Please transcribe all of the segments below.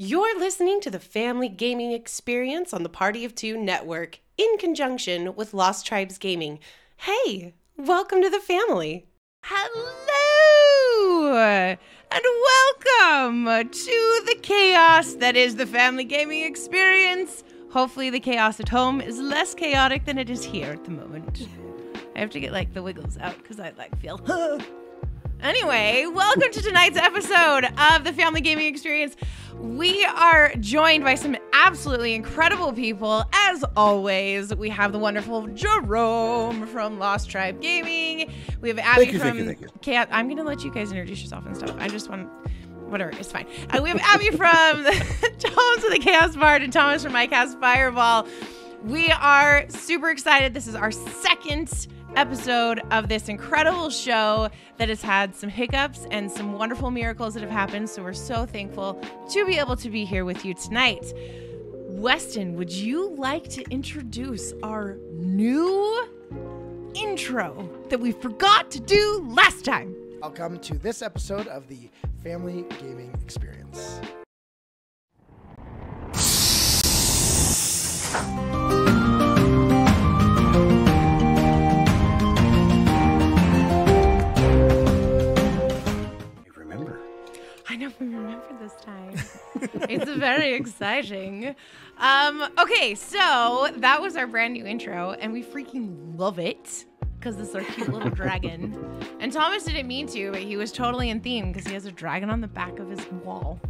You're listening to the Family Gaming Experience on the Party of Two Network in conjunction with Lost Tribes Gaming. Hey, welcome to the family. Hello and welcome to the chaos that is the Family Gaming Experience. Hopefully, the chaos at home is less chaotic than it is here at the moment. I have to get like the wiggles out because I like feel. anyway, welcome to tonight's episode of the Family Gaming Experience. We are joined by some absolutely incredible people. As always, we have the wonderful Jerome from Lost Tribe Gaming. We have Abby Thank you, from thank you, thank you. I'm gonna let you guys introduce yourself and stuff. I just want, whatever, it's fine. Uh, we have Abby from Tomes of the Chaos Bard and Thomas from My MyCast Fireball. We are super excited. This is our second episode of this incredible show that has had some hiccups and some wonderful miracles that have happened. So we're so thankful to be able to be here with you tonight. Weston, would you like to introduce our new intro that we forgot to do last time? Welcome to this episode of the Family Gaming Experience. I know we remember this time. it's very exciting. Um, okay, so that was our brand new intro, and we freaking love it because this is our cute little dragon. And Thomas didn't mean to, but he was totally in theme because he has a dragon on the back of his wall,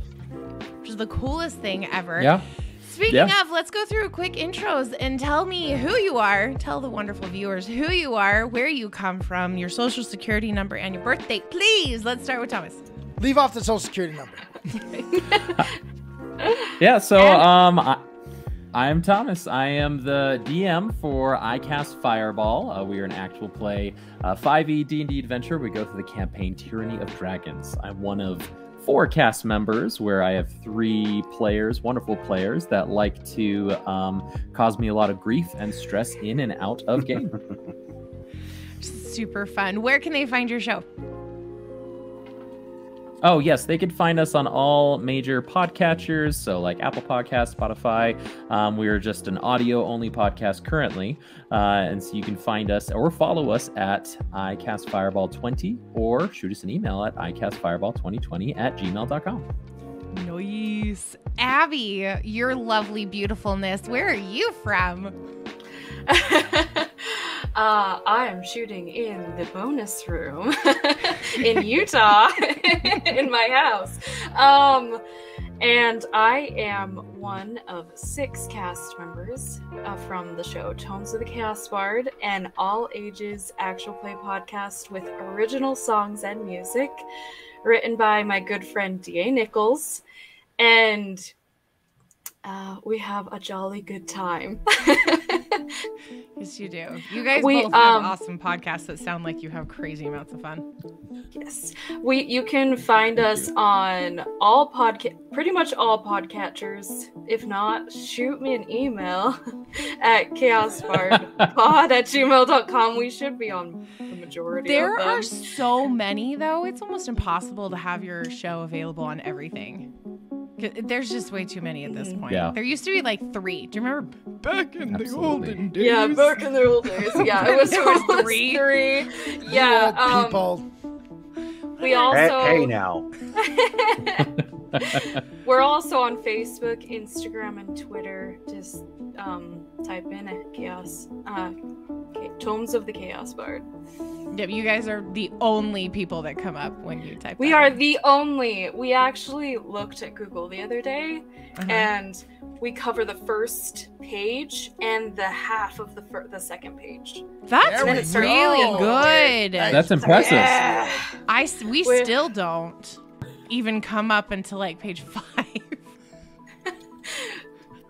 which is the coolest thing ever. Yeah. Speaking Yeah. of, let's go through quick intros and tell me who you are. Tell the wonderful viewers who you are, where you come from, your social security number, and your birthday. Please, let's start with Thomas. Leave off the social security number. Yeah, so um I, I'm Thomas. I am the DM for iCast Fireball. Uh, we are an actual play uh, 5e D&D adventure. We go through the campaign Tyranny of Dragons. I'm one of four cast members where I have three players, wonderful players that like to um, cause me a lot of grief and stress in and out of game. Super fun. Where can they find your show? Oh, yes, they could find us on all major podcatchers, so like Apple Podcast, Spotify. Um, we are just an audio only podcast currently. Uh, and so you can find us or follow us at iCastFireball20 or shoot us an email at iCastFireball2020 at gmail.com. Nice. Abby, your lovely beautifulness. Where are you from? uh, I am shooting in the bonus room in Utah in my house. Um, and I am one of six cast members uh, from the show Tomes of the Chaos Bard, an all ages actual play podcast with original songs and music written by my good friend D.A. Nichols. And uh, we have a jolly good time. Yes, you do. You guys We, both have um, awesome podcasts that sound like you have crazy amounts of fun. Yes. We you can find us on all podcast pretty much all podcatchers. If not, shoot me an email at chaosbardpod at gmail.com. We should be on the majority There of them. are so many, though. It's almost impossible to have your show available on everything. 'Cause There's just way too many at this point. Yeah. There used to be like three. Do you remember back in the Absolutely. olden days? yeah, back in the old days. Yeah, it was, it was three. three. Yeah. old Um, people. we also hey, hey now. We're also on Facebook, Instagram, and Twitter. Just um, type in it, chaos. Uh, Cha- Tomes of the Chaos Bard. Yep, you guys are the only people that come up when you type. We that are in. the only. We actually looked at Google the other day, Uh-huh. and we cover the first page and the half of the fir- the second page. That's really go. good. Nice. That's impressive. Yeah. I s- we We're- still don't even come up until like page five.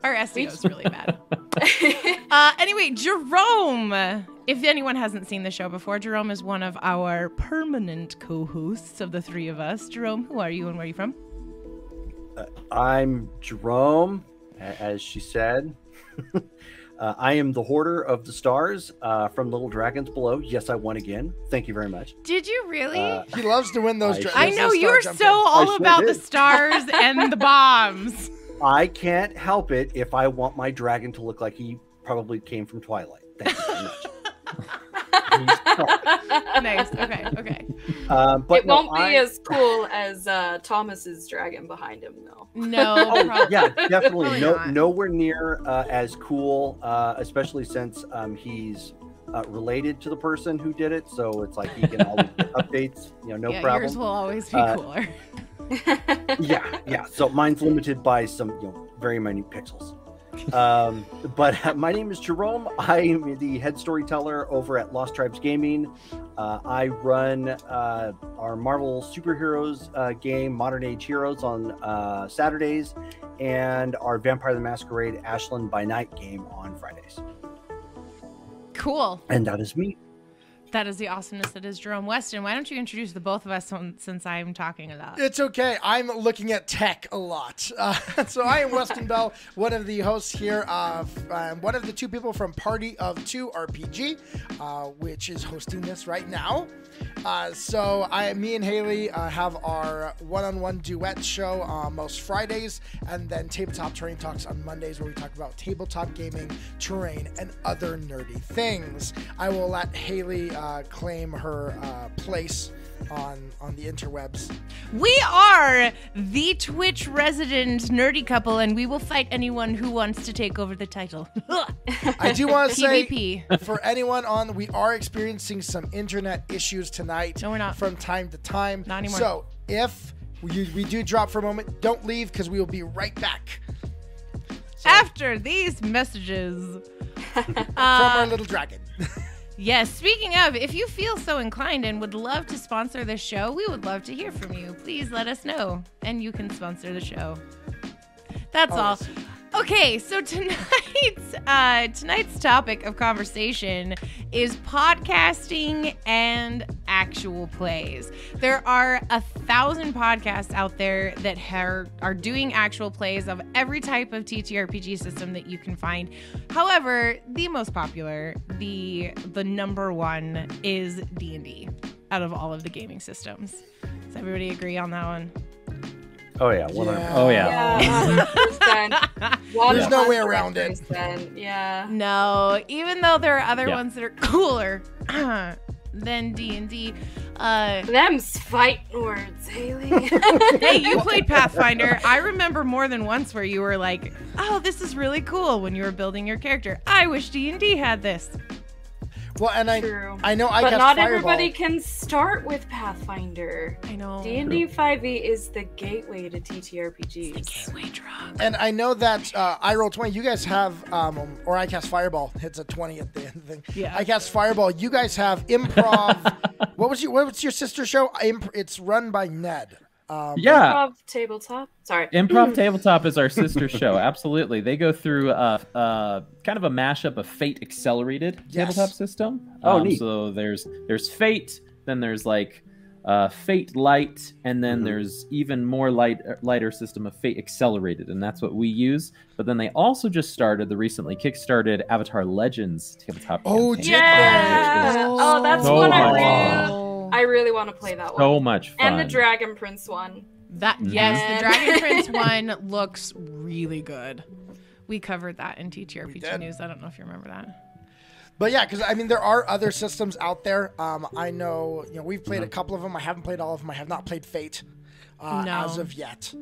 Our SEO is really bad. Uh, anyway, Jerome. If anyone hasn't seen the show before, Jerome is one of our permanent co-hosts of the three of us. Jerome, who are you and where are you from? I'm Jerome, as she said. Uh, I am the hoarder of the stars uh, from Little Dragons Below. Yes, I won again. Thank you very much. Did you really? Uh, He loves to win those. I dra- I know you're so in. all sure about the stars and the bombs. I can't help it if I want my dragon to look like he probably came from Twilight. Thank you very much. Nice. Okay. Okay. Um, but it no, won't be I- as cool as uh, Thomas's dragon behind him, though. No. Oh yeah, definitely Probably no not. nowhere near uh, as cool, uh, especially since um, he's uh, related to the person who did it. So it's like he can always get updates. You know, no yeah, problem. yours will always be Uh, cooler. yeah, yeah. So mine's limited by some you know very minute pixels. Um, but uh, my name is Jerome. I'm the head storyteller over at Lost Tribes Gaming. Uh, I run uh, our Marvel superheroes uh, game, Modern Age Heroes, on uh, Saturdays, and our Vampire the Masquerade Ashland by Night game on Fridays. Cool. And that is me. That is the awesomeness that is Jerome Weston. Why don't you introduce the both of us since I'm talking a lot? It's okay. I'm looking at tech a lot. Uh, so I am Weston Bell, one of the hosts here, of um, one of the two people from Party of Two RPG, uh, which is hosting this right now. Uh, so I, me and Haley uh, have our one-on-one duet show most Fridays, and then Tabletop Terrain Talks on Mondays, where we talk about tabletop gaming, terrain, and other nerdy things. I will let Haley uh, claim her uh, place on on the interwebs. We are the Twitch resident nerdy couple, and we will fight anyone who wants to take over the title. I do want to say PvP. for anyone on, we are experiencing some internet issues tonight. No, we're not. From time to time. Not anymore. So if we, we do drop for a moment, don't leave because we will be right back After these messages. from Uh, our little dragon. Yes, speaking of, if you feel so inclined and would love to sponsor this show, we would love to hear from you. Please let us know, and you can sponsor the show. That's all. Okay, so tonight's uh, tonight's topic of conversation is podcasting and actual plays. There are a thousand podcasts out there that are, are doing actual plays of every type of TTRPG system that you can find. However, the most popular, the the number one is D and D out of all of the gaming systems. Does everybody agree on that one? Oh yeah, 100%. Yeah. Oh yeah. Yeah, 100%. There's no way around it. Yeah. No, even though there are other Yeah. ones that are cooler than D and D. Uh, Them's fighting words, Haley. hey, you played Pathfinder. I remember more than once where you were like, "Oh, this is really cool" when you were building your character. I wish D and D had this. Well, and I True. I know I but cast not Fireball. everybody can start with Pathfinder. I know. D&D 5e is the gateway to TTRPGs. The gateway drug. And I know that uh, I roll twenty. You guys have, um, or I cast Fireball hits a twenty at the end of the thing. Yeah. I cast Fireball. You guys have improv. what was your What was your sister show? Imp- it's run by Ned. Um, Yeah. Improv tabletop. Sorry. Improv Tabletop is our sister show. Absolutely. They go through uh, uh, kind of a mashup of Fate Accelerated Yes. tabletop system. Oh, Um, neat. So there's there's Fate, then there's like uh, Fate Light, and then Mhm. there's even more light lighter system of Fate Accelerated, and that's what we use. But then they also just started the recently kickstarted Avatar Legends tabletop. Oh, campaign. Yeah. Oh, that's So one I much really, Oh. I really want to play that one. So much fun. and the Dragon Prince one. That yes, Mhm. the Dragon Prince one looks really good. We covered that in TTRPG news. I don't know if you remember that. But yeah, because I mean, there are other systems out there. Um, I know, you know, we've played a couple of them. I haven't played all of them. I have not played Fate uh, No. as of yet.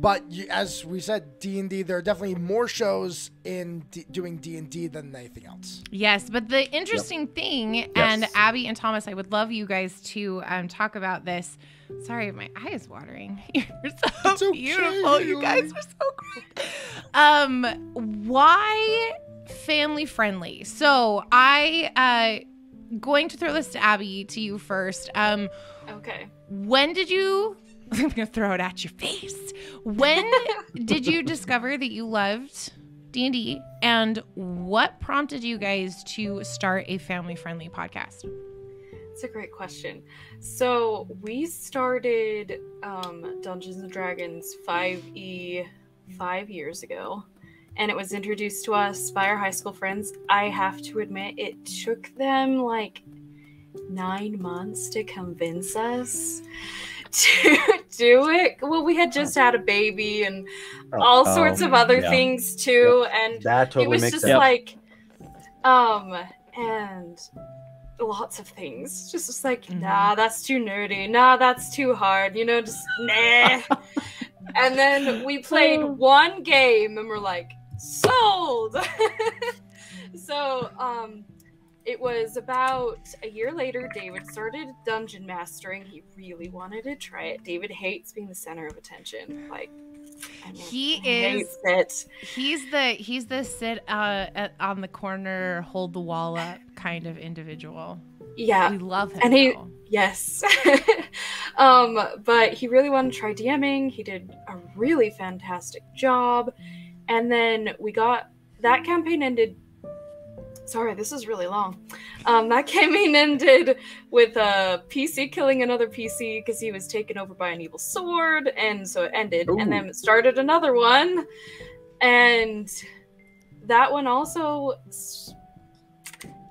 But you, as we said, D and D, there are definitely more shows in D- doing D and D than anything else. Yes, but the interesting thing, and Abby and Thomas, I would love you guys to um, talk about this. Sorry, my eye is watering. You're so It's okay, beautiful. You guys Haley. are so great. Um, why family friendly? So I uh going to throw this to Abby to you first. Um, Okay. when did you? I'm gonna throw it at your face. When did you discover that you loved D and D, and what prompted you guys to start a family-friendly podcast? It's a great question. So we started um, Dungeons and Dragons 5e five years ago, and it was introduced to us by our high school friends. I have to admit, it took them like nine months to convince us to do it. Well, we had just had a baby and Oh, all sorts of other yeah. things too, and that it was makes just sense. like, um, and lots of things. Just, just like, Mhm. nah, that's too nerdy. Nah, that's too hard. You know, just nah. and then we played one game, and we're like, sold. so, um, it was about a year later. David started dungeon mastering. He really wanted to try it. David hates being the center of attention. Like, I mean, He hates is- it. He's the he's the sit uh, at, on the corner, hold the wall up kind of individual. Yeah. We love him. And he- though. Yes. um, but he really wanted to try DMing. He did a really fantastic job. And then we got that campaign ended. Sorry, this is really long. Um, that campaign ended with a PC killing another PC because he was taken over by an evil sword, and so it ended. Ooh. And then it started another one, and that one also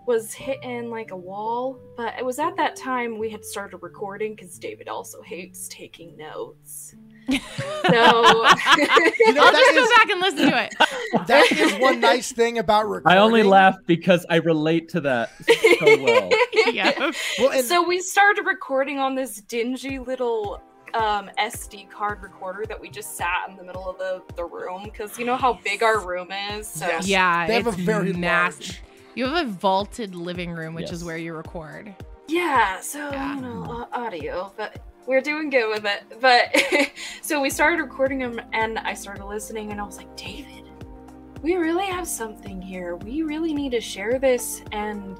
was hitting like a wall. But it was at that time we had started recording because David also hates taking notes. So You know, I'll that just go is- back and listen to it. That is one nice thing about recording. I only laugh because I relate to that so well. yeah. Well, and so we started recording on this dingy little um, SD card recorder that we just sat in the middle of the, the room because you know how big our room is. So Yes. Yeah, they have a very massive. large. You have a vaulted living room, which is where you record. Yeah, so Yeah. you know, uh, audio, but we're doing good with it. But so we started recording them, and I started listening, and I was like, David, we really have something here. We really need to share this, and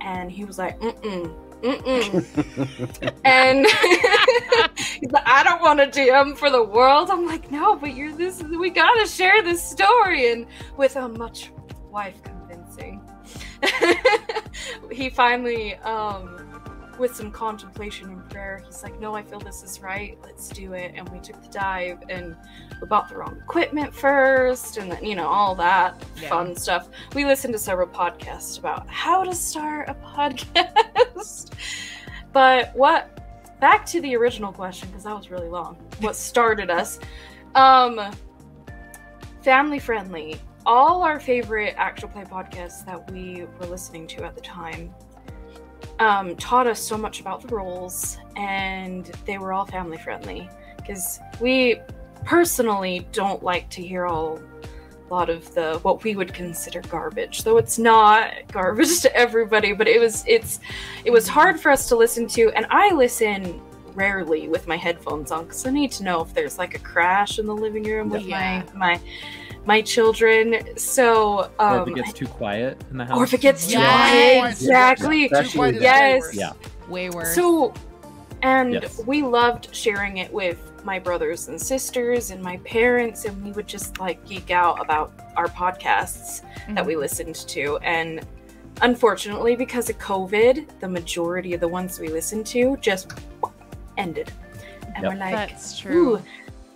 and he was like, mm mm. Mm-mm. and he's like, I don't want to DM for the world. I'm like, no, but you're this. We gotta share this story, and with a much wife convincing, he finally, um, with some contemplation and prayer, he's like, no, I feel this is right. Let's do it. And we took the dive, and we bought the wrong equipment first, and then you know all that Yeah. fun stuff. We listened to several podcasts about how to start a podcast. but what? Back to the original question because that was really long. What started us? Um, family friendly. All our favorite actual play podcasts that we were listening to at the time um, taught us so much about the rules, and they were all family friendly because we personally don't like to hear all a lot of the what we would consider garbage though it's not garbage to everybody but it was it's it was hard for us to listen to and i listen rarely with my headphones on because i need to know if there's like a crash in the living room with Yeah. my my my children so um or if it gets too quiet in the house. or if it gets too Yes. quiet exactly Especially Too quiet is Yes. way. Yeah. Way worse. so, and Yes. we loved sharing it with my brothers and sisters and my parents, and we would just like geek out about our podcasts that we listened to. And unfortunately, because of COVID, the majority of the ones we listened to just ended. And Yep. we're like, That's true.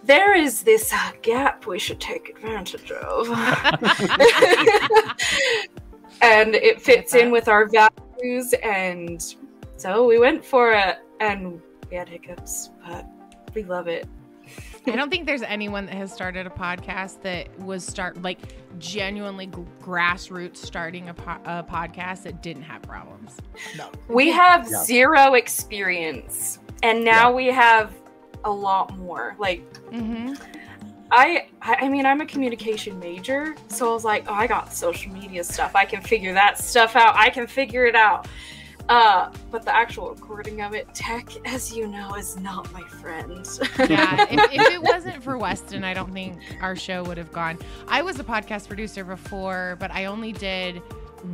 Ooh, there is this uh, gap we should take advantage of. and it fits in with our values and so we went for it and we had hiccups but we love it I don't think there's anyone that has started a podcast that was start like genuinely g- grassroots starting a, po- a podcast that didn't have problems. No. we have Yeah. zero experience and now we have a lot more like Mm-hmm. I, I mean I'm a communication major, so I was like, oh, I got social media stuff. I can figure that stuff out. I can figure it out. Uh, but the actual recording of it, tech, as you know, is not my friend. yeah, if, if it wasn't for Weston, I don't think our show would have gone. I was a podcast producer before, but I only did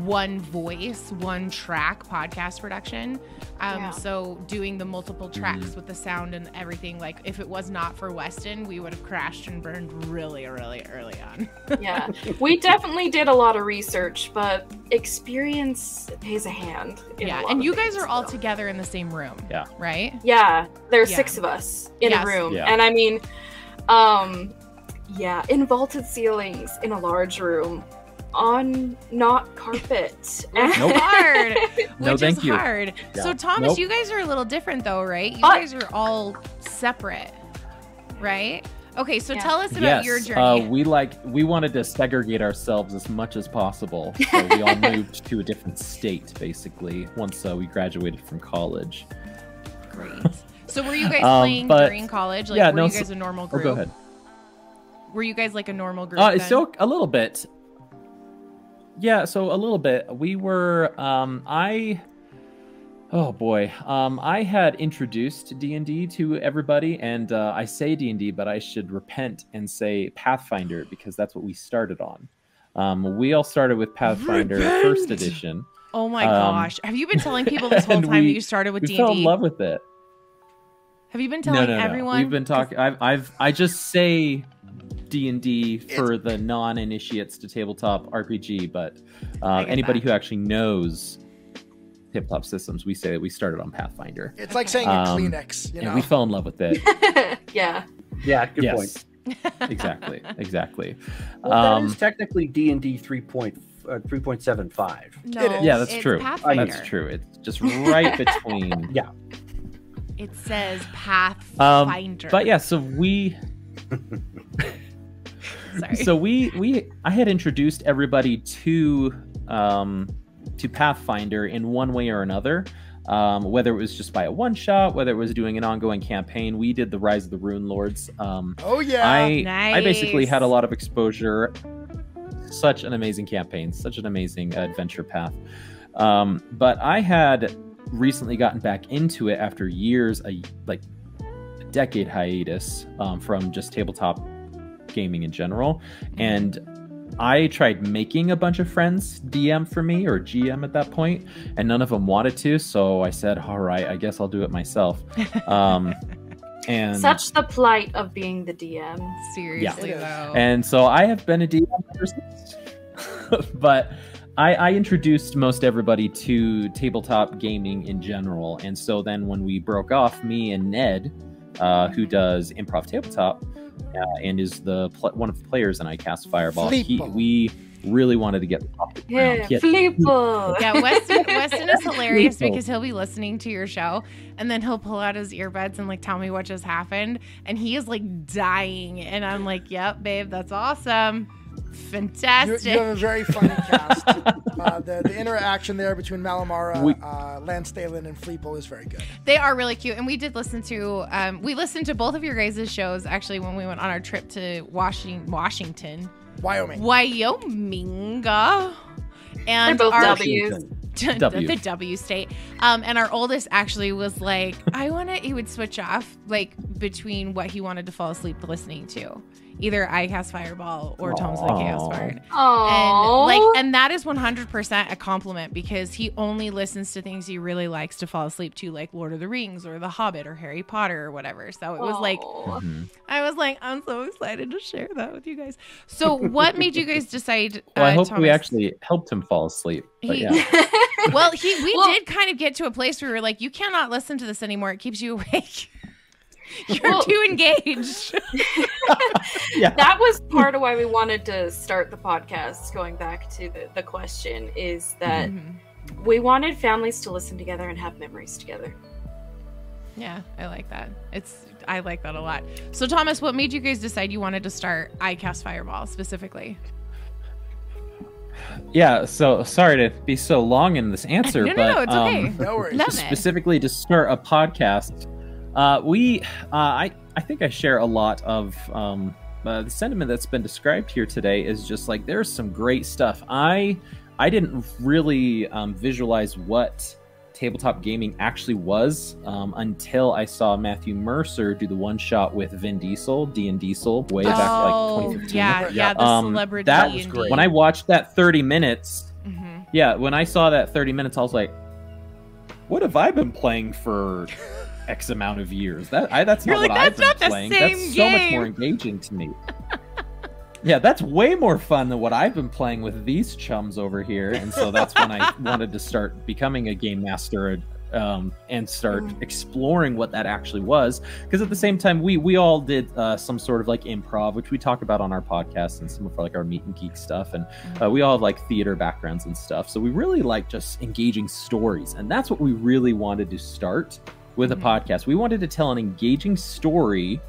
one voice, one track podcast production. Um, Yeah. So doing the multiple tracks with the sound and everything, like if it was not for Weston, we would have crashed and burned really, really early on. yeah, we definitely did a lot of research, but experience pays a hand. in a yeah, lot and of you guys things, are all so. together in the same room. Yeah. Right? Yeah, there's Yeah. six of us in Yes. a room, Yeah. and I mean, um, Yeah, in vaulted ceilings in a large room on not carpet. Nope. hard. No, which thank is you. hard. So Thomas, Nope. you guys are a little different though, right? You Uh, guys are all separate, right? Okay, so Yeah. tell us about yes, your uh, journey. we like we wanted to segregate ourselves as much as possible. So we all moved to a different state, basically, once uh, we graduated from college. Great. So were you guys Um, playing but- during college? Like yeah, were no, you so- guys a normal Oh, group? go ahead. Were you guys like a normal group? Uh, then? so a little bit. Yeah, so a little bit. We were um I Oh boy. Um I had introduced D&D to everybody and uh, I say D&D but I should repent and say Pathfinder because that's what we started on. Um we all started with Pathfinder first edition. Oh my um, gosh. Have you been telling people this whole and time that you started with We D&D? fell in love with it. Have you been No, telling no, no. everyone? We've been talking I've I've I just say D&D for the non-initiates to tabletop RPG, but uh, anybody that. who actually knows tabletop systems, we say that we started on Pathfinder, It's like saying Um, a Kleenex, you and we fell in love with it. yeah. Yeah, good point. exactly, exactly. Well, that Um, is technically D and D three uh, three point seven five. no, yeah, that's it's true. Pathfinder. That's true. It's just right between. Yeah. It says Pathfinder. But yeah, so we Sorry. so we we I had introduced everybody to um to Pathfinder in one way or another. Um, whether it was just by a one shot, whether it was doing an ongoing campaign, we did the Rise of the Runelords. Um, oh yeah. I I basically had a lot of exposure. Such an amazing campaign, such an amazing adventure path. Um, but I had recently gotten back into it after years, a like a decade hiatus um, from just tabletop gaming in general, and I tried making a bunch of friends DM for me or GM at that point, and none of them wanted to. So I said, "All right, I guess I'll do it myself." Um, and Such the plight of being the DM. Seriously Yeah. though. and so I have been a DM ever since. but I, I introduced most everybody to tabletop gaming in general, and so then when we broke off, me and Ned, uh, who does improv tabletop uh, and is the pl- one of the players in iCast Fireball, he, we really wanted to get off. Yeah, Get- Flippo. yeah, Weston, Weston is hilarious Lethal. because he'll be listening to your show and then he'll pull out his earbuds and like tell me what just happened. And he is like dying. And I'm like, yep, babe, that's awesome. You, Fantastic. you have a very funny cast. Uh, the, the interaction there between Malamara, We- uh, Lance Dalen, and Fleeple is very good. They are really cute, and we did listen to. Um, we listened to both of your guys' shows actually when we went on our trip to Washington, Washington, Wyoming. Wyoming, and They're both our W's. W. the W state. Um, and our oldest actually was like, I want to. He would switch off like between what he wanted to fall asleep listening to, either I cast Fireball or Tomes the Chaos Aw. Bard. And like, and that is 100% a compliment because he only listens to things he really likes to fall asleep to, like Lord of the Rings or The Hobbit or Harry Potter or whatever. So it was like, Aw. Mhm. I was like, I'm so excited to share that with you guys. So, what made you guys decide? Well, I uh, hope we actually helped him fall asleep. But He- yeah. Well, he we Well- did kind of get to a place where we were like, you cannot listen to this anymore. It keeps you awake. You're Well- too engaged. yeah. that was part of why we wanted to start the podcast going back to the, the question is that Mhm. we wanted families to listen together and have memories together Yeah, I like that. It's I like that a lot. So, Thomas, what made you guys decide you wanted to start iCast Fireball specifically? Yeah, so sorry to be so long in this answer, no, no, but no, it's um. No worries. Specifically to start a podcast, uh, we, uh, I, I think I share a lot of um, uh, the sentiment that's been described here today. Is just like there's some great stuff. I, I didn't really um, visualize what tabletop gaming actually was um, until I saw Matthew Mercer do the one shot with Vin Diesel, D and Diesel, way back like oh, 2015. yeah, yeah, the Um, celebrity. that was D&D. great. When I watched that 30 minutes, Mhm. yeah, when I saw that 30 minutes, I was like, what have I been playing for X amount of years? That I, that's You're not like, what "That's I've the been playing. same That's so much more engaging to me. yeah, that's way more fun than what I've been playing with these chums over here. And so that's when I wanted to start becoming a game master um, and start Mm. exploring what that actually was. Because at the same time, we we all did uh, some sort of like improv, which we talk about on our podcast and some of our, like our meet and geek stuff, and uh, we all have like theater backgrounds and stuff. So we really like just engaging stories, and that's what we really wanted to start with Mhm. a podcast. We wanted to tell an engaging story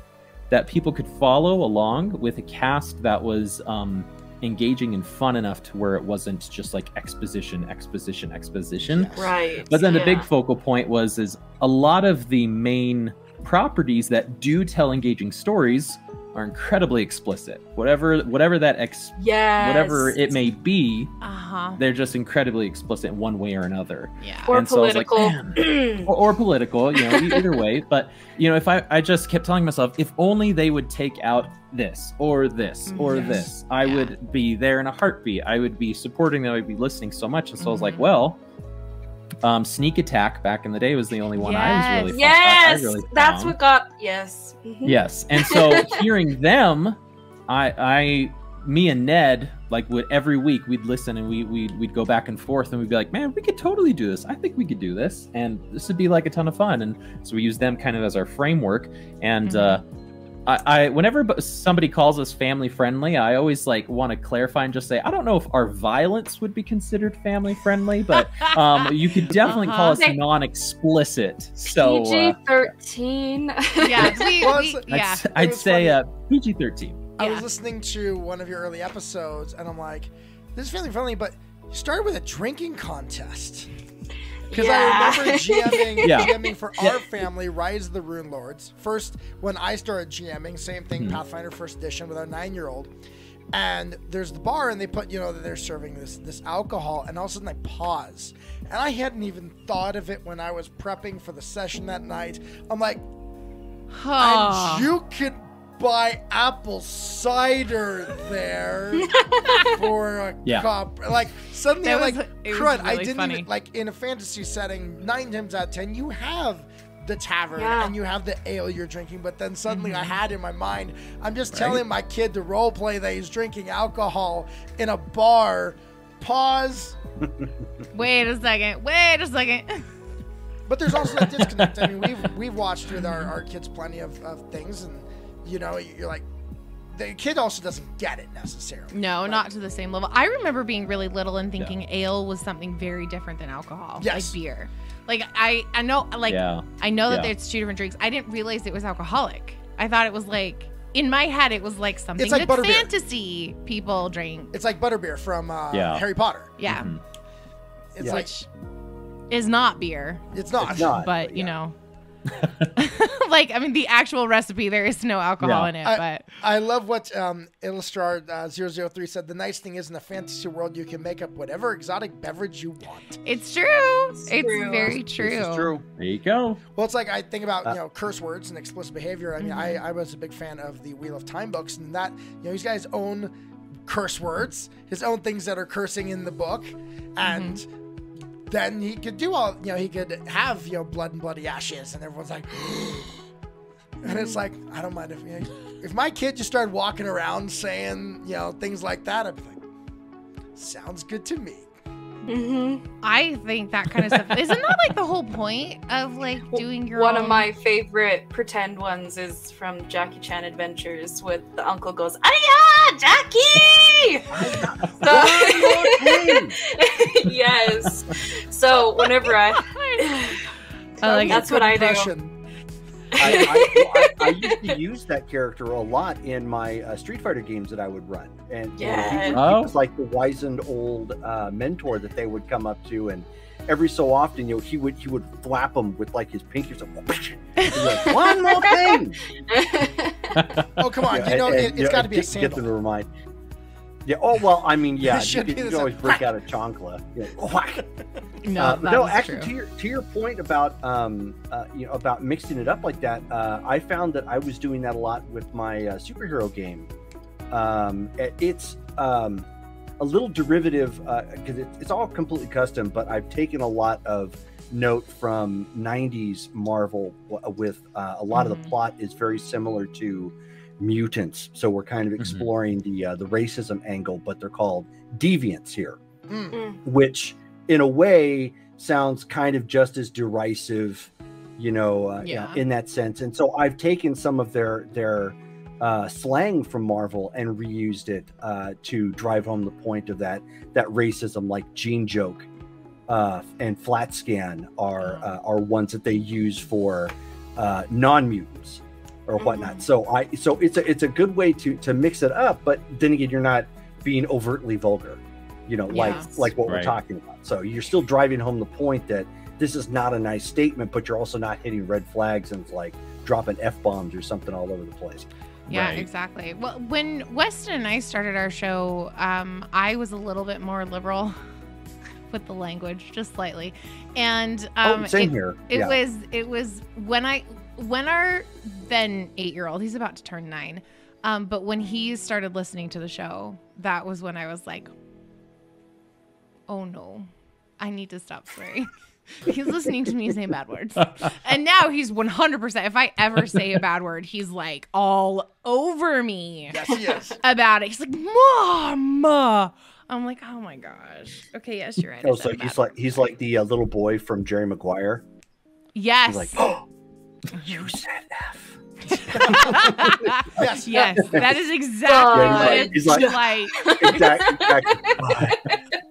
that people could follow along with a cast that was um, engaging and fun enough to where it wasn't just like exposition, exposition, exposition. Yes. right. But then the big focal point was is a lot of the main properties that do tell engaging stories are incredibly explicit. Whatever whatever that ex yes. whatever it may be, Uh huh. they're just incredibly explicit in one way or another. Yeah. Or And so I was like, political. or, or political, you know, either way. But you know, if I, I just kept telling myself, if only they would take out this or this or Yes. this, I Yeah. would be there in a heartbeat. I would be supporting them. I'd be listening so much. And so I was like, Mhm. well, um, sneak attack back in the day was the only one I was really, fun- I- I yes, really that's what got yes. Mhm. Yes, and so hearing them, I, I, me and Ned, like would every week we'd listen and we we'd, we'd go back and forth and we'd be like, man, we could totally do this. I think we could do this, and this would be like a ton of fun. And so we use them kind of as our framework. And uh, I, I, whenever somebody calls us family friendly, I always like want to clarify and just say, I don't know if our violence would be considered family friendly, but um, you could definitely call us Uh-huh. non-explicit. So. uh, PG thirteen. yeah. We, Well, we, it's- I'd, yeah. s- I'd say funny. uh, PG thirteen. I Yeah. was listening to one of your early episodes, and I'm like, "This is family friendly," but you started with a drinking contest. Because Yeah. I remember GMing, Yeah. GMing for our family, Rise of the Runelords. First, when I started GMing, same thing, Mhm. Pathfinder First Edition with our nine-year-old. And there's the bar, and they put, you know, that they're serving this this alcohol, and all of a sudden I pause, and I hadn't even thought of it when I was prepping for the session that night. I'm like, Oh. and you could buy apple cider there for a Yeah. cup. Like suddenly, was- like, it was crud! I didn't funny. even like in a fantasy setting. Nine times out of ten, you have the tavern Yeah. and you have the ale you're drinking, but then suddenly Mm-hmm. I had in my mind, I'm just telling my kid to role play that he's drinking alcohol in a bar. Pause. Wait a second. Wait a second. But there's also that disconnect. I mean, we've we've watched with our, our kids plenty of, of things, and you know, you're like, the kid also doesn't get it necessarily. No, Like, not to the same level. I remember being really little and thinking ale was something very different than alcohol, Yes. like beer. Like I, I know, like yeah. I know that Yeah. it's two different drinks. I didn't realize it was alcoholic. I thought it was like in my head, it was like something it's like that butterbeer. fantasy people drink. It's like butterbeer from uh, Yeah. Harry Potter. Yeah, Mhm. It's Yeah. like which is not beer, it's not. It's not. but you yeah. know, like I mean, the actual recipe there is no alcohol Yeah. in it, I- but I love what um, Illustrar uh, 003 said. The nice thing is, in a fantasy world, you can make up whatever exotic beverage you want. it's true. It's, true. very This true. is true. There you go. Well, it's like I think about Uh, you know curse words and explicit behavior. I mean, I, I was a big fan of the Wheel of Time books, and that you know these guys own curse words, his own things that are cursing in the book, and then he could do all you know he could have you know blood and bloody ashes, and everyone's like, and it's like I don't mind if you know, if my kid just started walking around saying you know things like that, I'd be like, sounds good to me. Mm-hmm. I think that kind of stuff isn't that like the whole point of like doing your One own... of my favorite pretend ones is from Jackie Chan Adventures, with the uncle goes, "Aya, Jackie!" One more thing. yes. So whenever I, I like That's what I do. Impression. I, I, I, I used to use that character a lot in my uh, Street Fighter games that I would run, and you know, he, was, Oh. he was like the wizened old uh, mentor that they would come up to, and every so often, you know, he would he would flap them with like his pinky, so whoosh, and he'd be like, one more thing. Oh come on, Yeah, you know and- it, and, it's got to be a get, get them to remind. Yeah. Oh well, I mean, yeah. You should you the could always break out a chancla. Yeah. no, Uh, no, actually, true. to your to your point about um, uh, you know about mixing it up like that, uh, I found that I was doing that a lot with my uh, superhero game. Um, it's um, a little derivative because it, it's all completely custom, but I've taken a lot of note from '90s Marvel with uh, a lot of Mhm. the plot is very similar to mutants. So we're kind of exploring the uh, the racism angle, but they're called deviants here Mm. which in a way sounds kind of just as derisive, you know, uh, yeah. in that sense. And so I've taken some of their their uh, slang from Marvel and reused it uh, to drive home the point of that that racism, like Gene Joke uh, and Flat Scan are uh, are ones that they use for uh, non mutants or whatnot. Mm-hmm. So I so it's a it's a good way to to mix it up, but then again, you're not being overtly vulgar, you know, like yes. like what right. we're talking about. So you're still driving home the point that this is not a nice statement, but you're also not hitting red flags and like dropping f bombs or something all over the place. Yeah, right. exactly. Well, when Weston and I started our show, um, I was a little bit more liberal with the language, just slightly, and oh, um, oh, same it, here. It yeah. was it was when I when our then eight year old, he's about to turn nine. Um, but when he started listening to the show, that was when I was like, oh no, I need to stop swearing. he's listening to me say bad words. And now he's 100%. If I ever say a bad word, he's like all over me. Yes, he is. About it. He's like, Mama. I'm like, oh my gosh. Okay, yes, you're right. Oh, so he's like he's like the uh, little boy from Jerry Maguire. Yes. He's like, oh, you said F. yes. yes, that is exactly uh, what he's like. like. Exactly. exactly.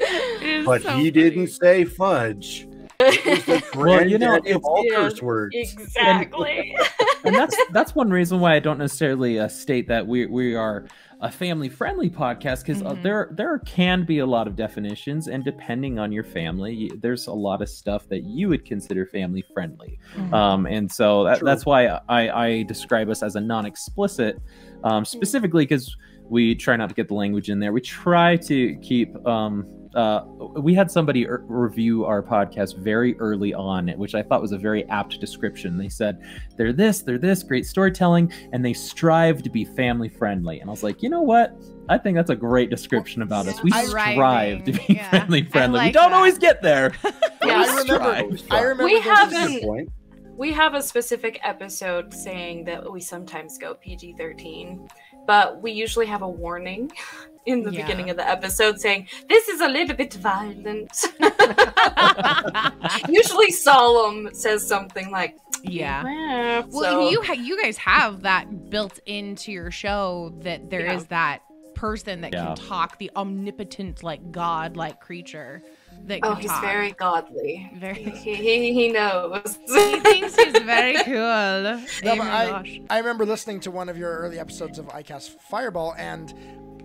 but so he didn't say fudge. well, you know, of all yeah, curse words. Exactly. And, and, that's that's one reason why I don't necessarily uh, state that we we are a family friendly podcast because uh, mm-hmm. uh, there there can be a lot of definitions and depending on your family there's a lot of stuff that you would consider family friendly mm-hmm. um, and so that, that's why I, I describe us as a non-explicit um, specifically because we try not to get the language in there we try to keep um, uh, we had somebody er- review our podcast very early on, which I thought was a very apt description. They said, they're this, they're this, great storytelling, and they strive to be family friendly. And I was like, you know what? I think that's a great description about us. We strive to be yeah. family friendly. Like we don't that. always get there. yeah, I remember. I remember. We haven't. We have a specific episode saying that we sometimes go PG thirteen, but we usually have a warning in the yeah. beginning of the episode saying this is a little bit violent. Usually, Solemn says something like, "Yeah." yeah well, so. you ha- you guys have that built into your show that there yeah. is that person that can talk, the omnipotent, like god-like creature. That oh, he's talk. very godly. Very. He, he, he knows. he thinks he's very cool. No, oh I, I remember listening to one of your early episodes of iCast Fireball, and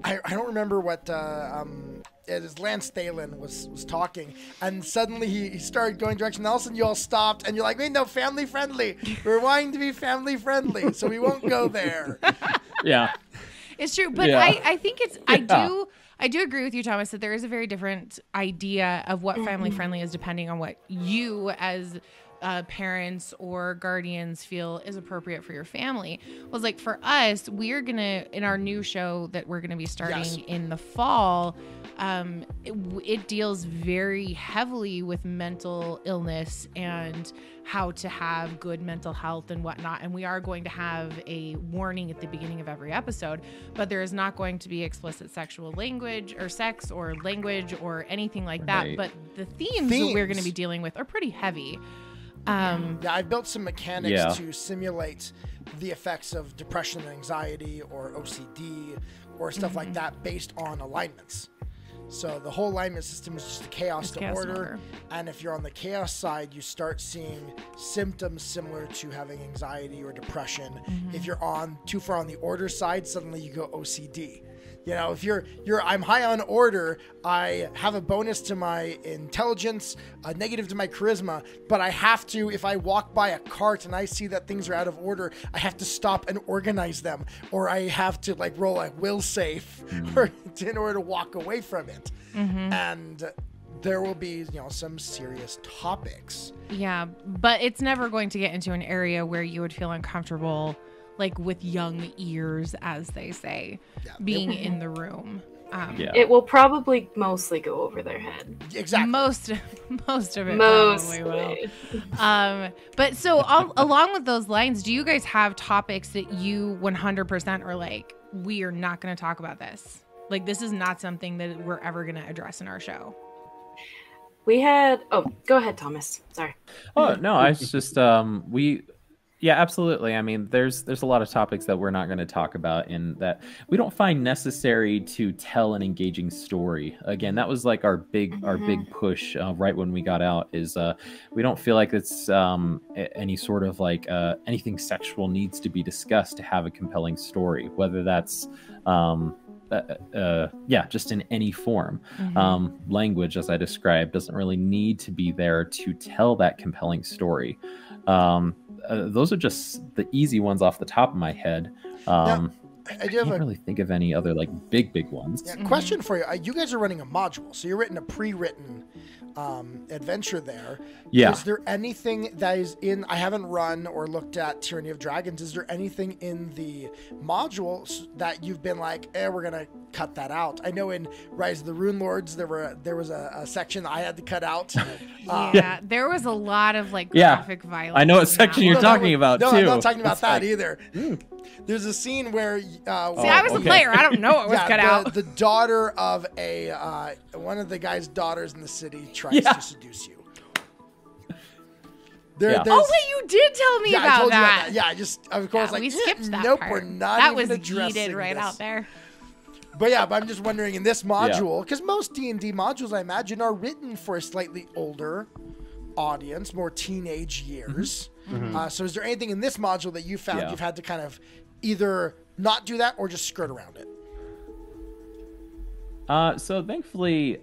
I, I don't remember what uh, um, it is Lance Thalen was was talking, and suddenly he, he started going direction. And all of a sudden, you all stopped, and you're like, "Wait, no, family friendly. We're wanting to be family friendly, so we won't go there." Yeah, it's true, but yeah. I I think it's I do. I do agree with you, Thomas, that there is a very different idea of what family mm-hmm. friendly is depending on what you as uh, parents or guardians feel is appropriate for your family was like for us we're gonna in our new show that we're gonna be starting yes. in the fall um, it, it, deals very heavily with mental illness and how to have good mental health and whatnot. And we are going to have a warning at the beginning of every episode, but there is not going to be explicit sexual language or sex or language or anything like that. Right. But the themes, themes, that we're going to be dealing with are pretty heavy. Um, yeah, I've built some mechanics yeah. to simulate the effects of depression and anxiety or OCD or stuff mm-hmm. like that based on alignments. So the whole alignment system is just chaos to chaos order. order. And if you're on the chaos side, you start seeing symptoms similar to having anxiety or depression. Mm-hmm. If you're on too far on the order side, suddenly you go OCD. You know, if you're you're I'm high on order, I have a bonus to my intelligence, a negative to my charisma, but I have to if I walk by a cart and I see that things are out of order, I have to stop and organize them or I have to like roll a will save mm-hmm. in order to walk away from it. Mm-hmm. And there will be, you know, some serious topics. Yeah, but it's never going to get into an area where you would feel uncomfortable like with young ears, as they say, yeah. being in the room. Um, yeah. It will probably mostly go over their head. Exactly. Most, most of it mostly will. Um, but so all, along with those lines, do you guys have topics that you 100% are like, we are not going to talk about this? Like, this is not something that we're ever going to address in our show. we had. Oh, go ahead, Thomas. Sorry. Oh no, I was just um we yeah, absolutely. I mean, there's there's a lot of topics that we're not going to talk about in that we don't find necessary to tell an engaging story. Again, that was like our big our Mhm. big push uh, right when we got out is uh we don't feel like it's um any sort of like uh anything sexual needs to be discussed to have a compelling story, whether that's um uh, uh, yeah, just in any form Mhm. um, language, as I described, doesn't really need to be there to tell that compelling story. Um, uh, those are just the easy ones off the top of my head. Um, I I do have can't a really think of any other like big, big ones. yeah, question for you. Uh, You guys are running a module, so you're written a pre-written um, adventure there. Yeah. Is there anything that is in? I haven't run or looked at Tyranny of Dragons. Is there anything in the modules that you've been like, eh, we're gonna cut that out? I know in Rise of the Runelords there were there was a, a section I had to cut out. Uh, yeah, there was a lot of like Yeah. graphic violence. I know what in that section you're no, talking was- about, No, too. I'm not talking about That's that like- either. There's a scene where uh, See, I was okay. a player. I don't know what was yeah, cut the, out. the daughter of a uh, one of the guy's daughters in the city tries Yeah. to seduce you. There, Yeah. oh wait, you did tell me yeah, I about told you that. about that. Yeah, I just of course Yeah, like we eh, skipped that nope, part. we're not that even was addressing yeeted right this. out there. But yeah, but I'm just wondering in this module because most D and D modules I imagine are written for a slightly older audience, more teenage years. Uh, so is there anything in this module that you found Yeah. you've had to kind of either not do that or just skirt around it? Uh, so thankfully,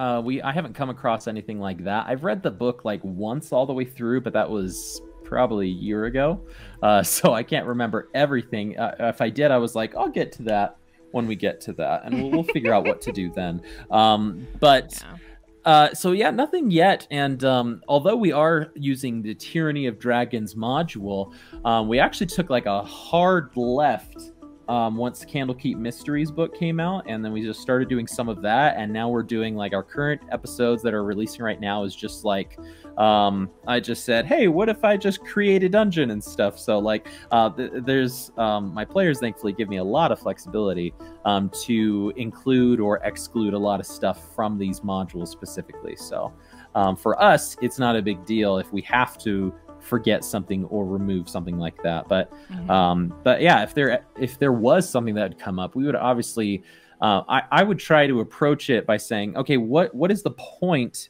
uh, we I haven't come across anything like that. I've read the book like once all the way through, but that was probably a year ago. Uh, so I can't remember everything. Uh, if I did, I was like, I'll get to that when we get to that, and we'll, we'll figure out what to do then. Um, but. Yeah. Uh, so yeah, nothing yet. And um, although we are using the Tyranny of Dragons module, um, we actually took like a hard left um, once Candlekeep Mysteries book came out, and then we just started doing some of that. And now we're doing like our current episodes that are releasing right now is just like um, I just said, hey, what if I just create a dungeon and stuff? So like, uh, th- there's um, my players thankfully give me a lot of flexibility um, to include or exclude a lot of stuff from these modules specifically. So um, for us, it's not a big deal if we have to forget something or remove something like that. But Mhm. um, but yeah, if there if there was something that had come up, we would obviously uh, I, I would try to approach it by saying, okay, what what is the point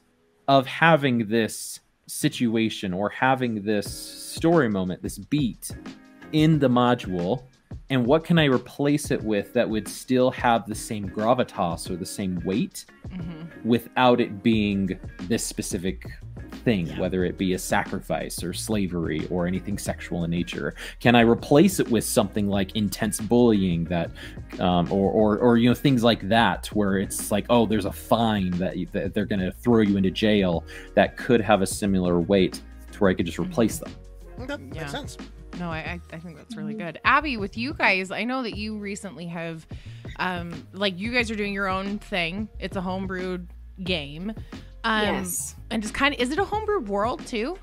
of having this situation or having this story moment, this beat in the module? And what can I replace it with that would still have the same gravitas or the same weight Mhm. without it being this specific thing, whether it be a sacrifice or slavery or anything sexual in nature? Can I replace it with something like intense bullying that, um, or, or, or, you know, things like that, where it's like, oh, there's a fine that, you, that they're going to throw you into jail that could have a similar weight to where I could just replace them. Okay, Yeah. makes sense. No, I, I, I think that's really good. Abby, with you guys, I know that you recently have, um, like you guys are doing your own thing. It's a homebrewed game. Um, yes. And just kind of, is it a homebrew world too?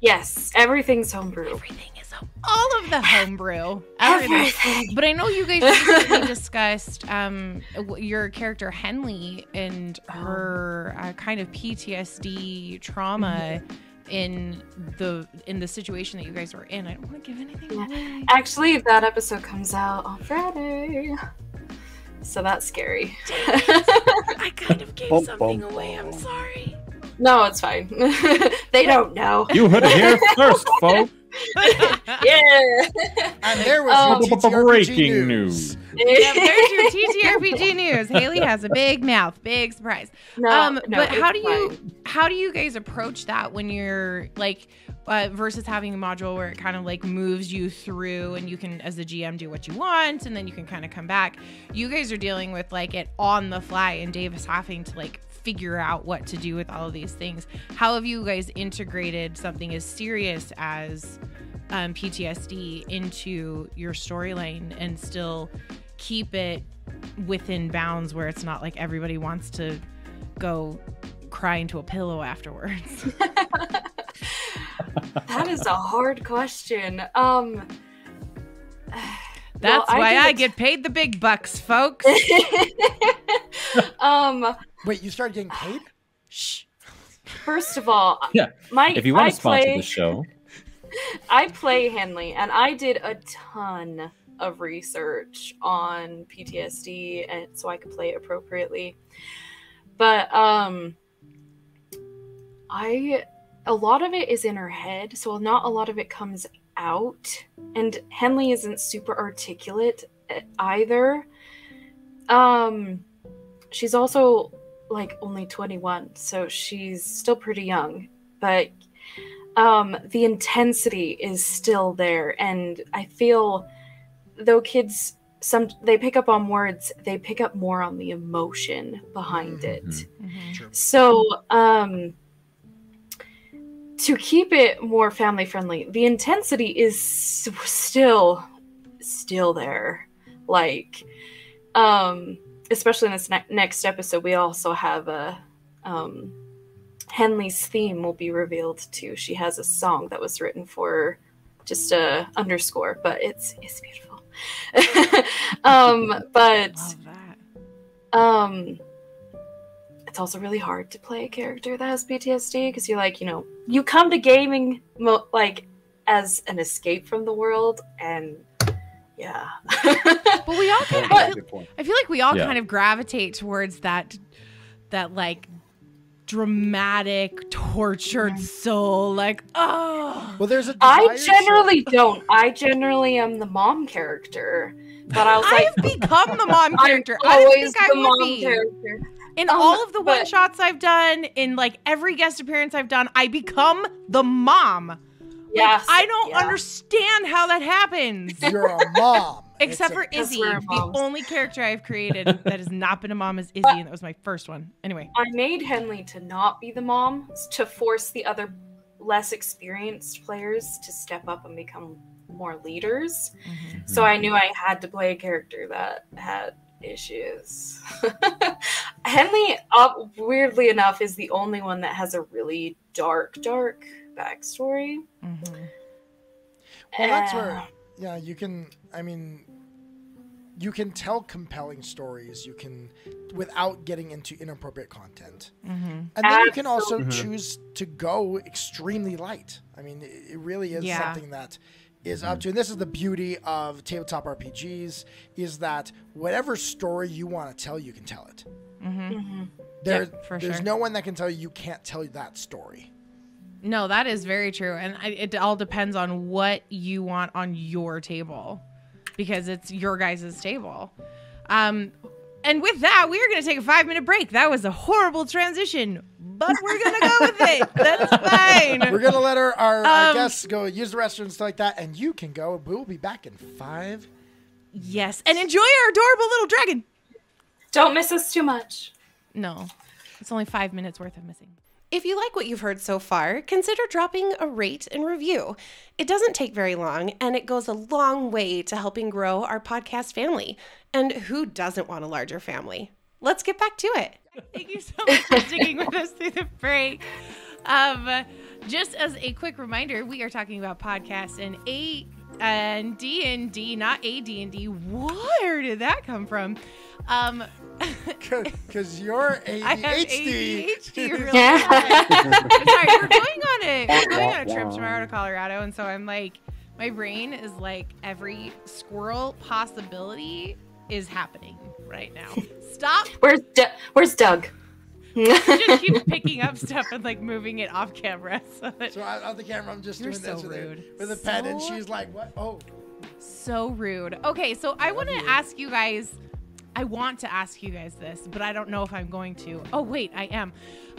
Yes. Everything's homebrew. Everything is home, all of the homebrew. Everything. Everything. But I know you guys recently discussed um, your character Henley and her uh, kind of PTSD trauma in the in the situation that you guys were in. I don't want to give anything away. Actually, that episode comes out on Friday. So that's scary. I kind of gave Bum, something bum, away. I'm sorry. no, it's fine. they don't know. You heard it here first, folks. Yeah. And there was Um, your TTRPG Breaking news. news. Yep, there's your TTRPG news. Haley has a big mouth. Big surprise. no, um, no, but how it's do you how do you guys approach that when you're like uh, versus having a module where it kind of like moves you through and you can as the GM do what you want and then you can kind of come back. You guys are dealing with like it on the fly and Davis having to like figure out what to do with all of these things. How have you guys integrated something as serious as um, PTSD into your storyline and still keep it within bounds where it's not like everybody wants to go cry into a pillow afterwards. That is a hard question. Um That's well, why I, did- get paid the big bucks, folks. um Wait, you started getting paid? Shh. first of all, Yeah. my If you want I to sponsor play, the show, I play Henley, and I did a ton of research on PTSD, and so I could play it appropriately. But um, I a lot of it is in her head, so not a lot of it comes out. And Henley isn't super articulate eh, either. Um, she's also like only 21, so she's still pretty young, but um, the intensity is still there, and I feel though kids some they pick up on words, they pick up more on the emotion behind it. Mhm. So, um, to keep it more family friendly, the intensity is still, still there. Like, um, especially in this ne- next episode, we also have a, um, Henley's theme will be revealed too. She has a song that was written for just a underscore, but it's it's beautiful. um, but um it's also really hard to play a character that has PTSD because you're like, you know, you come to gaming mo- like as an escape from the world, and yeah. But we all kind of, I feel, I feel like we all Yeah. kind of gravitate towards that, that like dramatic, tortured mm-hmm. soul. Like, oh, Well, there's a I desire, so- generally don't. I generally am the mom character, but I was like, I've become the mom I'm character. I always think I the would mom be. character. In Um, all of the one shots I've done, in like every guest appearance I've done, I become the mom. Like, Yes, I don't yeah. understand how that happens. You're a mom. Except It's for Because Izzy, the only character I've created that has not been a mom is Izzy, and that was my first one. Anyway, I made Henley to not be the mom to force the other less experienced players to step up and become more leaders. So I knew I had to play a character that had issues. Henley, uh, weirdly enough, is the only one that has a really dark, dark backstory. Mhm. Well, that's Uh, where, yeah, you can. I mean, you can tell compelling stories. You can, without getting into inappropriate content, Mhm. and then you can also choose to go extremely light. I mean, it, it really is Yeah. something that is up to. And this is the beauty of tabletop RPGs: is that whatever story you want to tell, you can tell it. Mhm. mhm. There, Yeah, for there's sure. no one that can tell you you can't tell that story. No, that is very true, and I, it all depends on what you want on your table, because it's your guys' table. Um, and with that, we are going to take a five minute break. That was a horrible transition, but we're going to go with it. That's fine. We're gonna let our, our, our Um, guests go use the restroom and stuff like that, and you can go. We'll be back in five. Yes, and enjoy our adorable little dragon. Don't miss us too much. No, it's only five minutes worth of missing. If you like what you've heard so far, consider dropping a rate and review. It doesn't take very long, and it goes a long way to helping grow our podcast family. And who doesn't want a larger family? Let's get back to it. Thank you so much for sticking with us through the break. Um, just as a quick reminder, we are talking about podcasts and A and D and D, not AD and D. Where did that come from? Um, Because you're ADHD. I have ADHD really Yeah. I'm sorry, we're going on a we're going on a trip tomorrow to Colorado, and so I'm like, my brain is like every squirrel possibility is happening right now. Stop Where's D- Where's Doug? Just keep picking up stuff and like moving it off camera. So, that, So I, on the camera, I'm just You're doing this so with, rude. a, with a pen, and she's like, "What? Oh, so rude. Okay, so I want to ask you guys. I want to ask you guys this, but I don't know if I'm going to. Oh wait, I am.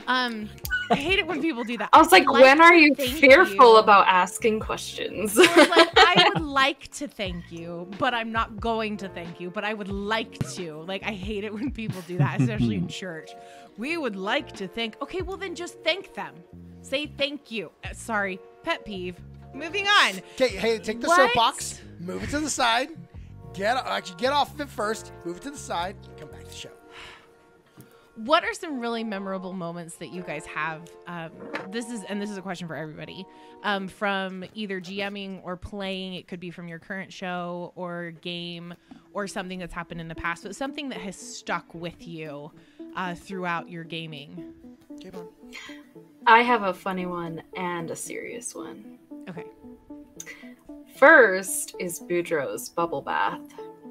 Um, I hate it when people do that. I was like, I'd when are you thank fearful you. about asking questions? Like, I would like to thank you, but I'm not going to thank you. But I would like to. Like, I hate it when people do that, especially in church. We would like to thank. Okay, well then just thank them. Say thank you. Uh, sorry, pet peeve. Moving on. okay. Hey, take the What? soapbox, move it to the side. Get actually get off of it first. Move it to the side. Come back to the show. What are some really memorable moments that you guys have? Um, this is, and this is a question for everybody, um, from either GMing or playing. It could be from your current show or game or something that's happened in the past, but something that has stuck with you uh, throughout your gaming. I have a funny one and a serious one. Okay. First is Boudreaux's bubble bath.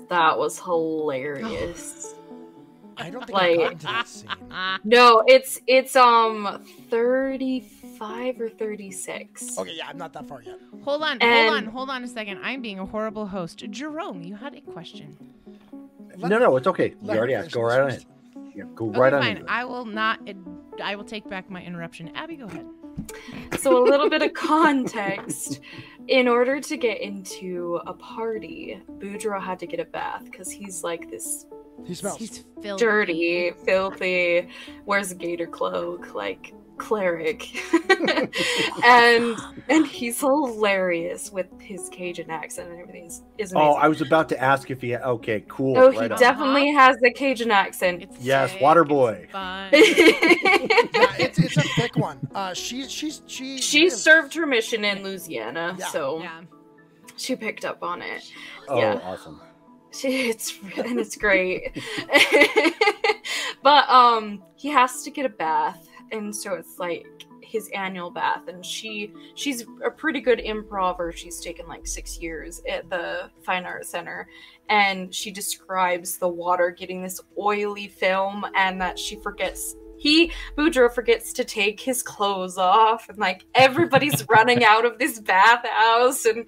That was hilarious. I don't think Like- I've gotten to that scene. no, it's it's um 35 or 36. Okay, yeah, I'm not that far yet. Hold on, And- hold on, hold on a second. I'm being a horrible host. Jerome, you had a question. Let- No, no, it's okay. You already her asked. Go right this ahead. First. Yeah, go Okay, right on. fine. into. I will not. I will take back my interruption. Abby, go ahead. So a little bit of context. In order to get into a party, Boudreaux had to get a bath because he's like this He smells. He's filthy. dirty, filthy, wears a gator cloak, like cleric. and and he's hilarious with his Cajun accent and everything. Is, is amazing. Oh, I was about to ask if he. Had, okay, cool. Oh, he on. definitely has the Cajun accent. It's Yes, sick, Waterboy. it's yeah, it's, it's a thick one. Uh, she she's she she served her mission in Louisiana, Yeah. so yeah. she picked up on it. Oh, yeah. awesome. She, it's and it's great. but um he has to get a bath and so it's like his annual bath and she she's a pretty good improver she's taken like six years at the fine art center and she describes the water getting this oily film and that she forgets he Boudreaux forgets to take his clothes off and like everybody's running out of this bathhouse and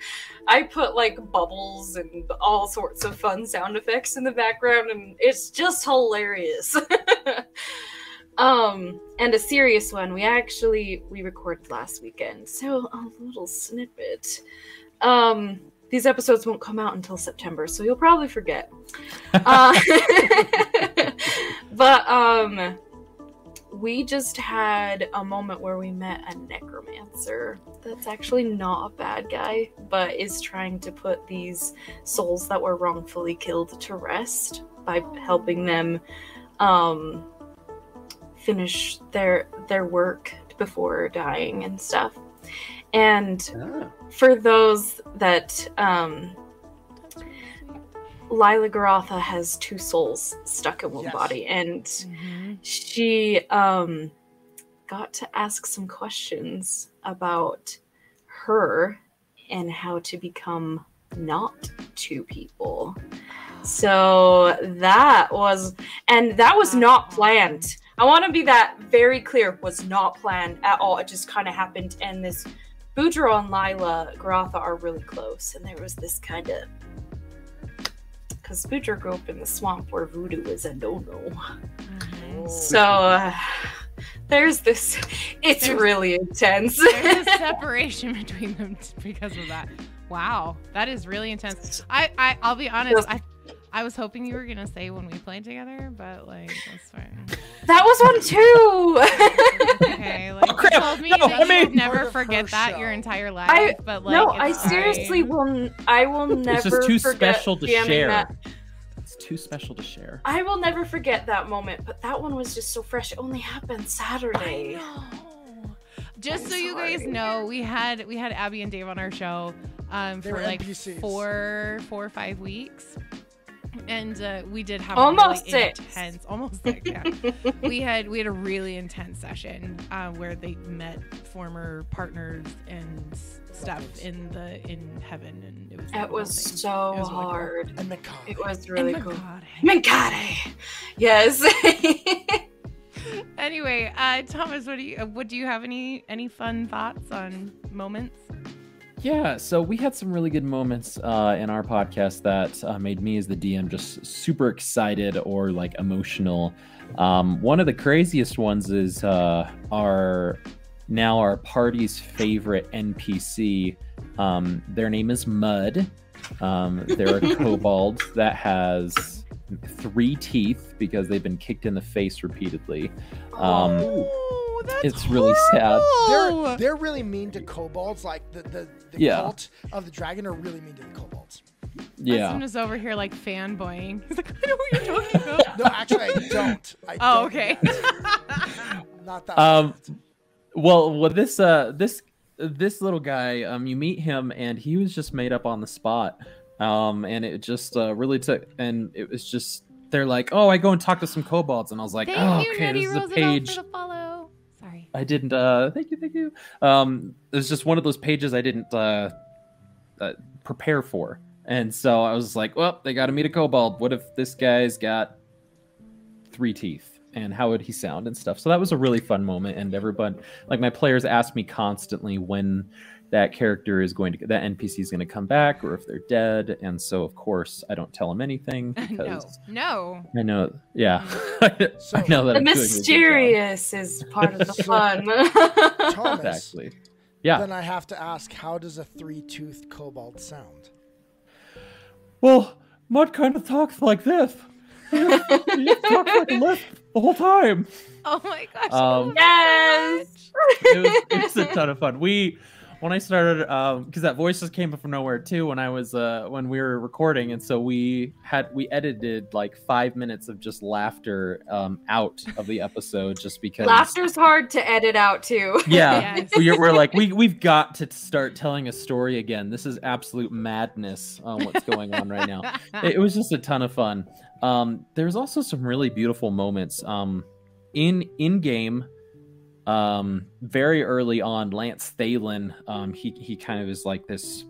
I put like bubbles and all sorts of fun sound effects in the background, and it's just hilarious. um, and a serious one. We actually we recorded last weekend, so a little snippet. Um, these episodes won't come out until September, so you'll probably forget. Uh, but um, we just had a moment where we met a necromancer that's actually not a bad guy, but is trying to put these souls that were wrongfully killed to rest by helping them um, finish their their work before dying and stuff. And Ah, for those that um, Lila Garotha has two souls stuck in one Yes. body, and Mhm. she um got to ask some questions about her and how to become not two people. So that was and that was not planned. I want to be that very clear was not planned at all. It just kind of happened and this Boudreaux and Lila Garotha are really close and there was this kind of because Boudreaux grew up in the swamp where voodoo is a no-no. Mhm. So uh, there's this. It's There's- really intense. There's a separation between them because of that. Wow, that is really intense. I, I I'll be honest. I I was hoping you were gonna say when we played together, but like that's fine. that was one too. Okay, like you told me no, that I you mean- would never Part of her forget that your entire life. I- but like no, I it's seriously fine. will. I will never. It's just too forget special to share. That. It's too special to share. I will never forget that moment. But that one was just so fresh. It only happened I Saturday. know. Just I'm so you guys know, we had we had Abby and Dave on our show um, for like NPCs. four four or five weeks, and uh, we did have Almost a really six. intense, almost six. Yeah, we had we had a really intense session uh, where they met former partners and stuff Lovely. in the in heaven, and it was It was thing. so It was really cool. hard. and Makai. It was really my cool. God. Mankade. Yes. Anyway, uh, Thomas, what do you uh, what do you have any any fun thoughts on moments? Yeah, so we had some really good moments uh, in our podcast that uh, made me as the DM just super excited or like emotional. Um, one of the craziest ones is uh, our now our party's favorite NPC. Um, their name is Mud. Um, they're a kobold that has three teeth because they've been kicked in the face repeatedly. Um, Oh, that's it's really sad. They're they're really mean to kobolds. Like the the, the Yeah. cult of the dragon are really mean to the kobolds. yeah. Husband is over here like fanboying. He's like, I know what you're talking about. No, actually, I don't. I Oh, don't okay. Not that. Um, bad. well, well, this uh, this this little guy, um, you meet him, and he was just made up on the spot, um, and it just uh, really took, and it was just they're like, oh, I go and talk to some kobolds, and I was like, Thank oh, you, okay, Nutty this is a Roosevelt, page. for the follow. Sorry. I didn't. Uh, thank you, thank you. Um, it was just one of those pages I didn't uh, uh, prepare for, and so I was like, well, they got to meet a kobold. What if this guy's got three teeth? And how would he sound and stuff? So that was a really fun moment, and everyone, like my players, asked me constantly when that character is going to that npc is going to come back or if they're dead and so of course i don't tell them anything no, because no. i know yeah So- i know that The I'm doing a good job. mysterious is part of the fun. Thomas, exactly yeah then I have to ask, how does a three-toothed kobold sound? well mud kind of talks like this he talks like a lisp the whole time Oh my gosh. I Um, yes. it was, it was a ton of fun. We when I started um because that voice just came from nowhere too when I was uh when we were recording and so we had we edited like five minutes of just laughter um out of the episode just because Laughter's hard to edit out too. yeah Yes. we're, we're like we we've got to start telling a story again this is absolute madness on what's going on right now it, it was just a ton of fun. Um, there's also some really beautiful moments. Um, in in game, um, very early on, Lance Thalen, um, he he kind of is like this.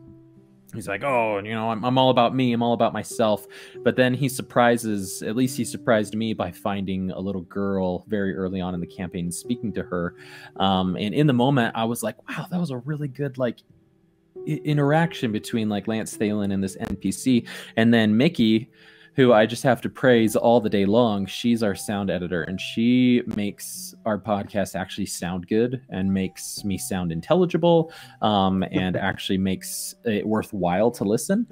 He's like, oh, you know, I'm, I'm all about me. I'm all about myself. But then he surprises, at least he surprised me by finding a little girl very early on in the campaign, speaking to her. Um, and in the moment, I was like, wow, that was a really good like interaction between like Lance Thalen and this NPC, and then Mickey, who I just have to praise all the day long. She's our sound editor, and she makes our podcast actually sound good and makes me sound intelligible, um, and actually makes it worthwhile to listen.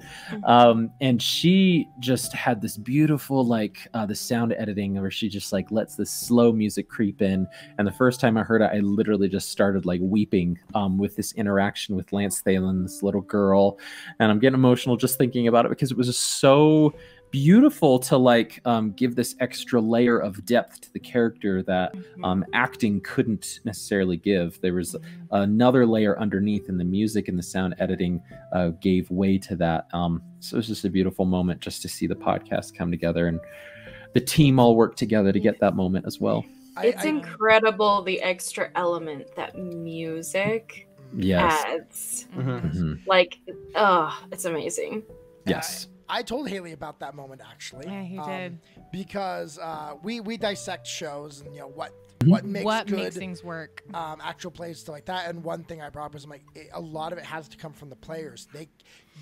Um, and she just had this beautiful like uh, the sound editing where she just like lets this slow music creep in. And the first time I heard it, I literally just started like weeping um, with this interaction with Lance Thalen, this little girl, and I'm getting emotional just thinking about it because it was just so beautiful to like um, give this extra layer of depth to the character that um, acting couldn't necessarily give. There was another layer underneath, and the music and the sound editing uh, gave way to that. Um, so it was just a beautiful moment just to see the podcast come together and the team all work together to get that moment as well. It's I- incredible the extra element that music Yes. adds. Mm-hmm. Mhm. Like, oh, it's amazing. Yes. I told Haley about that moment actually. Yeah, he um, did. because uh, we we dissect shows and you know what Mhm. what makes what good makes things work? um, actual plays stuff like that. And one thing I brought up is I'm like it, a lot of it has to come from the players. They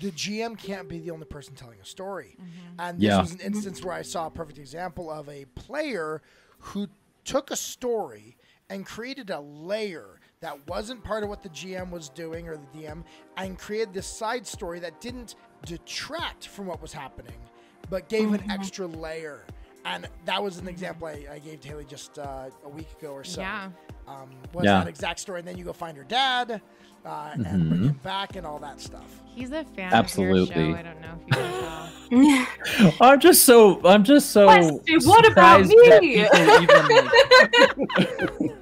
the GM can't be the only person telling a story. And this Yeah. was an instance where I saw a perfect example of a player who took a story and created a layer that wasn't part of what the GM was doing or the DM and created this side story that didn't detract from what was happening but gave an extra layer. And that was an example I, I gave to Haley just uh, a week ago or so. Yeah. Um, was Yeah. that exact story. And then you go find her dad uh, and bring Mhm. him back and all that stuff. He's a fan Absolutely. of your show. I don't know if you can tell. I'm just so I'm just so what about surprised me? even, like, He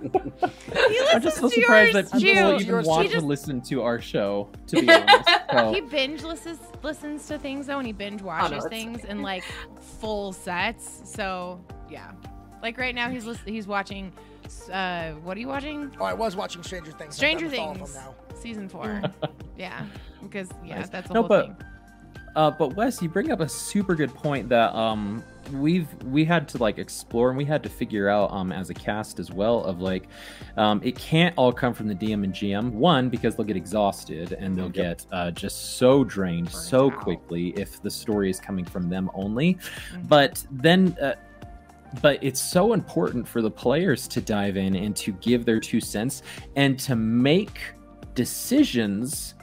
I'm just so to surprised yours that people too. even Yours want He to just- listen to our show. To be honest, so, he binge listens listens to things though, and he binge watches it's things in like full sets. So yeah, like right now he's lis- he's watching. Uh, what are you watching? Oh, I was watching Stranger Things. Stranger done with all of Things, now. season four. yeah, because yeah, Nice. that's the No, whole but- thing. Uh, but Wes, you bring up a super good point that um we've we had to like explore and we had to figure out um as a cast as well of like um it can't all come from the DM and GM one because they'll get exhausted and they'll get uh, just so drained so out. quickly if the story is coming from them only Mhm. but then uh, but it's so important for the players to dive in and to give their two cents and to make decisions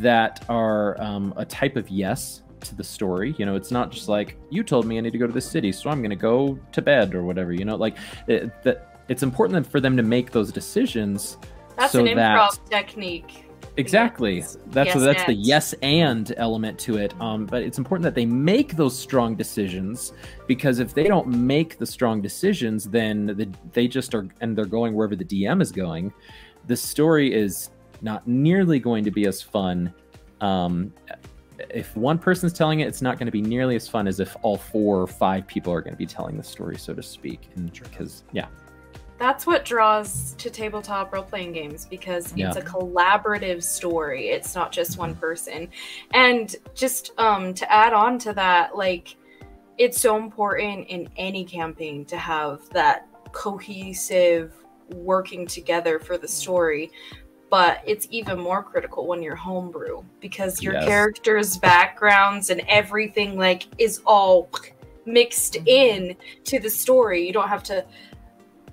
that are um, a type of yes to the story. You know, it's not just like you told me I need to go to the city, so I'm going to go to bed or whatever. You know, like it, that. It's important for them to make those decisions. That's so an improv that technique. exactly Yes. that's Yes that's the yes and element to it. Um, but it's important that they make those strong decisions because if they don't make the strong decisions, then the, they just are and they're going wherever the DM is going. The story is not nearly going to be as fun. Um, if one person's telling it, it's not going to be nearly as fun as if all four or five people are going to be telling the story, so to speak. And because yeah, that's what draws to tabletop role playing games because Yeah. it's a collaborative story. It's not just one person. And just um to add on to that, like it's so important in any campaign to have that cohesive working together for the story. But it's even more critical when you're homebrew because your Yes. characters' backgrounds and everything like is all mixed mm-hmm. in to the story. You don't have to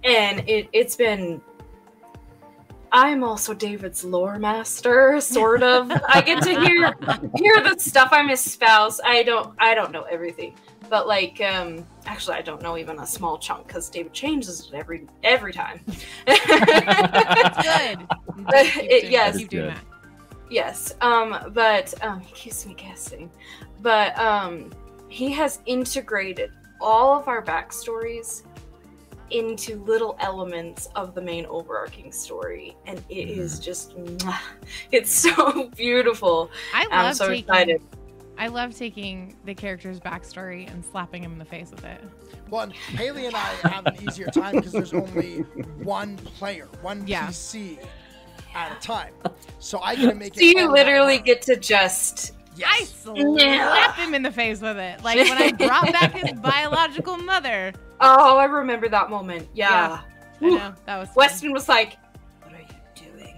and it, it's been i'm also david's lore master sort of i get to hear hear the stuff i'm his spouse i don't i don't know everything but like um actually i don't know even a small chunk because david changes it every every time That's good. But Keep it- doing- yes. keep doing that. Yes, um, but um, he keeps me guessing. But um, he has integrated all of our backstories into little elements of the main overarching story, and it is just, it's so beautiful. I I'm so taking. excited. I love taking the character's backstory and slapping him in the face with it. Well, and Haley and I have an easier time because there's only one player, one Yeah. PC at a time. So I get to make So it. you literally get to just I Yes. slap him in the face with it, like when I brought back his biological mother. oh, I remember that moment. Yeah, I know that was fun. Weston was like,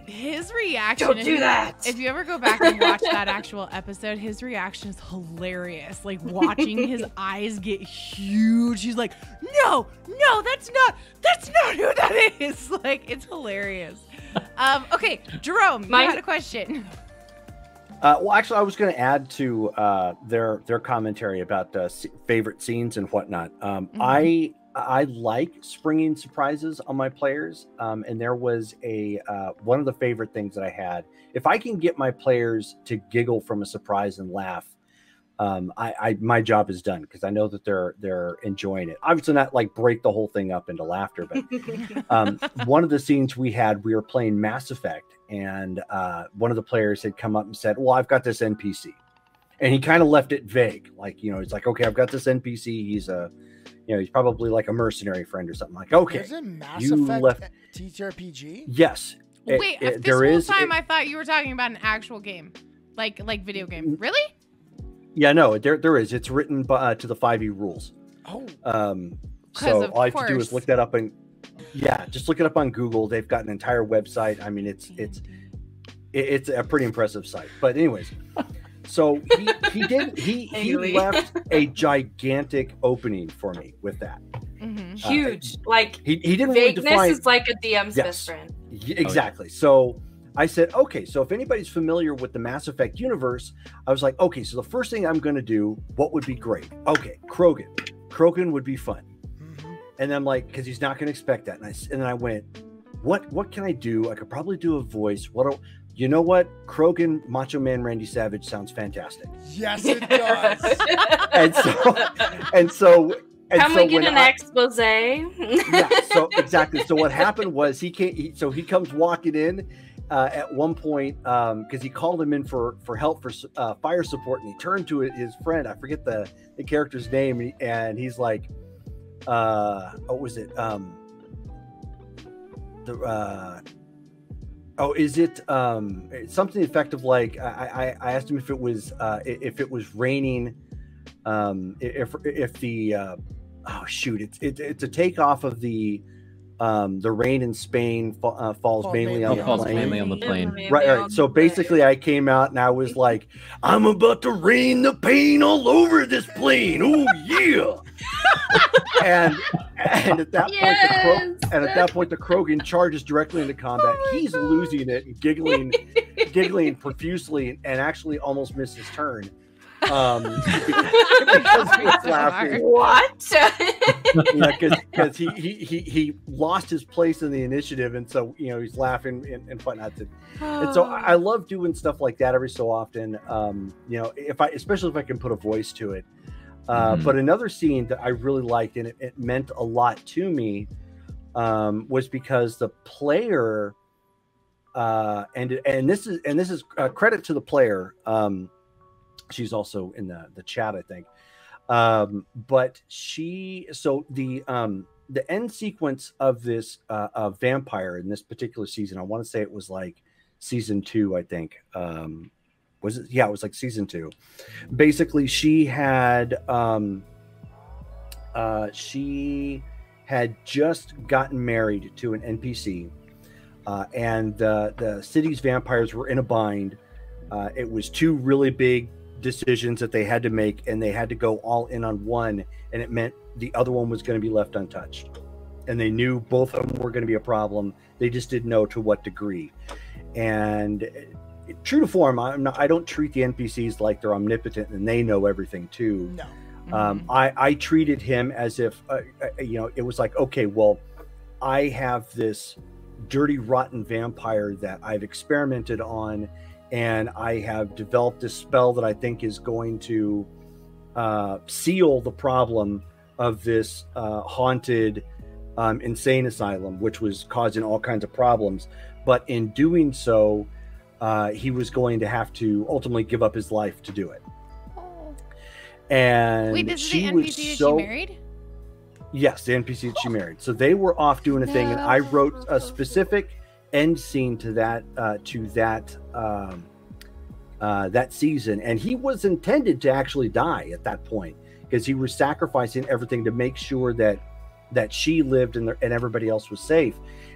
His reaction. Don't if do you- that." If you ever go back and watch that actual episode, his reaction is hilarious. Like watching his eyes get huge. He's like, "No, no, that's not. That's not who that is." Like it's hilarious. Um, okay, Jerome, My- you had a question. Uh, well, actually, I was going to add to uh, their their commentary about uh, favorite scenes and whatnot. Um, Mhm. I I like springing surprises on my players, um, and there was a uh, one of the favorite things that I had. If I can get my players to giggle from a surprise and laugh, um, I, I my job is done because I know that they're they're enjoying it. Obviously, not like break the whole thing up into laughter, but um, one of the scenes we had, we were playing Mass Effect, and uh, one of the players had come up and said, "Well, I've got this NPC," and he kind of left it vague, like you know, he's like, "Okay, I've got this NPC. He's a, you know, he's probably like a mercenary friend or something." Like, okay, There's a Mass you Effect left- TTRPG. yes, it- Wait, it- this there whole is. time it- I thought you were talking about an actual game, like like video game. Really? yeah, no, there there is. It's written by, uh, to the five E rules. Oh, Um, 'Cause so of all I have to do is look that up and yeah, just look it up on Google. They've got an entire website. I mean, it's it's it's a pretty impressive site. But anyways, so he he did he he left a gigantic opening for me with that. Mm-hmm. huge. Like He he didn't really vagueness define is like a DM's Yes. best friend. Exactly. So I said, okay, so if anybody's familiar with the Mass Effect universe, I was like, okay, so the first thing I'm going to do, what would be great? Okay, Krogan. Krogan would be fun. mhm. And I'm like, because he's not going to expect that. And I s- and then I went, what what can I do? I could probably do a voice. What do, you know? What Krogan Macho Man Randy Savage sounds fantastic. yes, it does. And so and so and Can so we get when an I- expose? yeah so exactly so what happened was he came he, so he comes walking in uh, at one point because he called him in for for help for uh, fire support and he turned to his friend i forget the the character's name and, and he's like uh what was it um the uh oh is it um something effective like i i, I asked him if it was uh if it was raining um if if the uh oh shoot it's it, it's a takeoff of the um the rain in spain fa- uh, falls Falls mainly mainly on the falls plane. mainly on the plane. right, right so basically i came out and i was like i'm about to rain the pain all over this plane. Oh yeah. And and at that point the Kro- and at that point the krogan charges directly into combat. He's losing it and giggling giggling profusely and actually almost missed his turn. Um because he was laughing. what? because he, he he he lost his place in the initiative and so you know he's laughing and, and whatnot. And so I, I love doing stuff like that every so often. Um you know if i especially if i can put a voice to it uh Mhm. but another scene that i really liked and it, it meant a lot to me um was because the player uh and and this is and this is uh, credit to the player um she's also in the the chat i think um but she so the um the end sequence of this uh, uh, vampire in this particular season, I want to say it was like season two, I think. Um, was it? Yeah, it was like season two. Basically, she had um, uh, she had just gotten married to an NPC, uh, and uh, the city's vampires were in a bind. Uh, it was two really big decisions that they had to make, and they had to go all in on one, and it meant the other one was going to be left untouched. And they knew both of them were going to be a problem. They just didn't know to what degree. And true to form, I'm not, I don't treat the NPCs like they're omnipotent and they know everything too. No. Um, Mm-hmm. I, I treated him as if, uh, uh, you know, it was like, okay, well, I have this dirty, rotten vampire that I've experimented on, and I have developed this spell that I think is going to uh, seal the problem of this uh, haunted um, insane asylum, which was causing all kinds of problems. But in doing so, uh, he was going to have to ultimately give up his life to do it. And Wait, this is she the was NPC that so she married? Yes, the NPC that she married. So they were off doing a thing, and I wrote a specific end scene to that uh, to that um, uh, that season, and he was intended to actually die at that point because he was sacrificing everything to make sure that that she lived and, the, and everybody else was safe,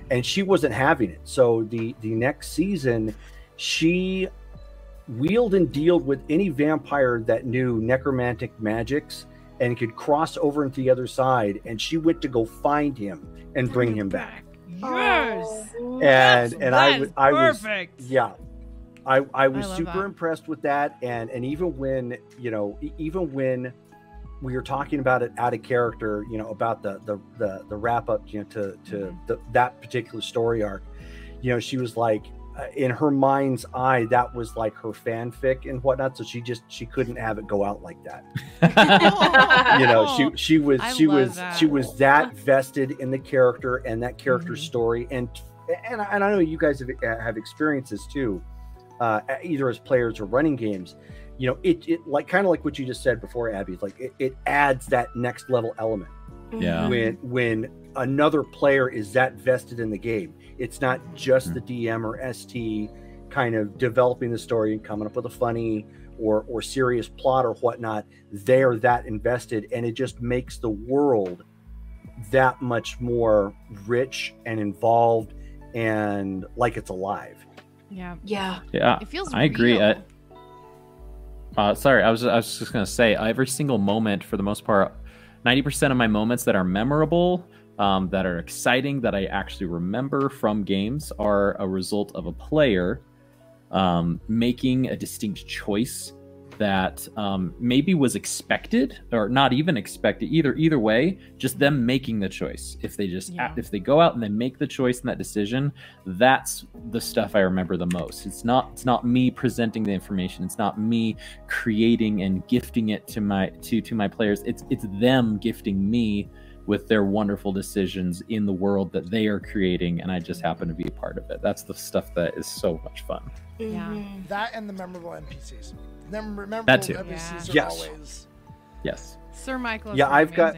and she wasn't having it. So the the next season, she wheeled and dealed with any vampire that knew necromantic magics and could cross over into the other side and she went to go find him and bring him back Yes. Oh, and and i was i was perfect. yeah i i was love super that. impressed with that and and even when you know even when we were talking about it out of character you know about the the the, the wrap up you know to to Mm-hmm. the, that particular story arc you know she was like in her mind's eye that was like her fanfic and whatnot so she just she couldn't have it go out like that you know she she was I she was that. she was that vested in the character and that character's Mhm. story and and, I- and i know you guys have, uh, have experiences too uh, either as players or running games you know it, it like kind of like what you just said before abby it's like it, it adds that next level element Yeah. when when another player is that vested in the game it's not just the dm or st kind of developing the story and coming up with a funny or or serious plot or whatnot they're that invested and it just makes the world that much more rich and involved and like it's alive Yeah. Yeah. Yeah, It feels I agree. real. Uh, Uh, sorry, I was I was just gonna say every single moment for the most part, ninety percent of my moments that are memorable, um, that are exciting, that I actually remember from games are a result of a player um, making a distinct choice that um, maybe was expected or not even expected either either way just them making the choice. If they just Yeah. if they go out and they make the choice and that decision that's the stuff i remember the most. It's not it's not me presenting the information. It's not me creating and gifting it to my to to my players. It's it's them gifting me with their wonderful decisions in the world that they are creating and i just happen to be a part of it that's the stuff that is so much fun Yeah. Mhm. That and the memorable NPCs. Mem- memorable That too. NPCs are Yes. always. yes Sir Michael. Yeah, I've got-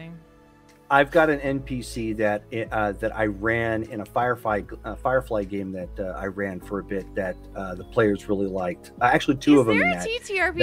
I've got an NPC that uh, that I ran in a Firefly uh, Firefly game that uh, I ran for a bit that uh, the players really liked. Uh, actually, two Is of them. Is there in a that.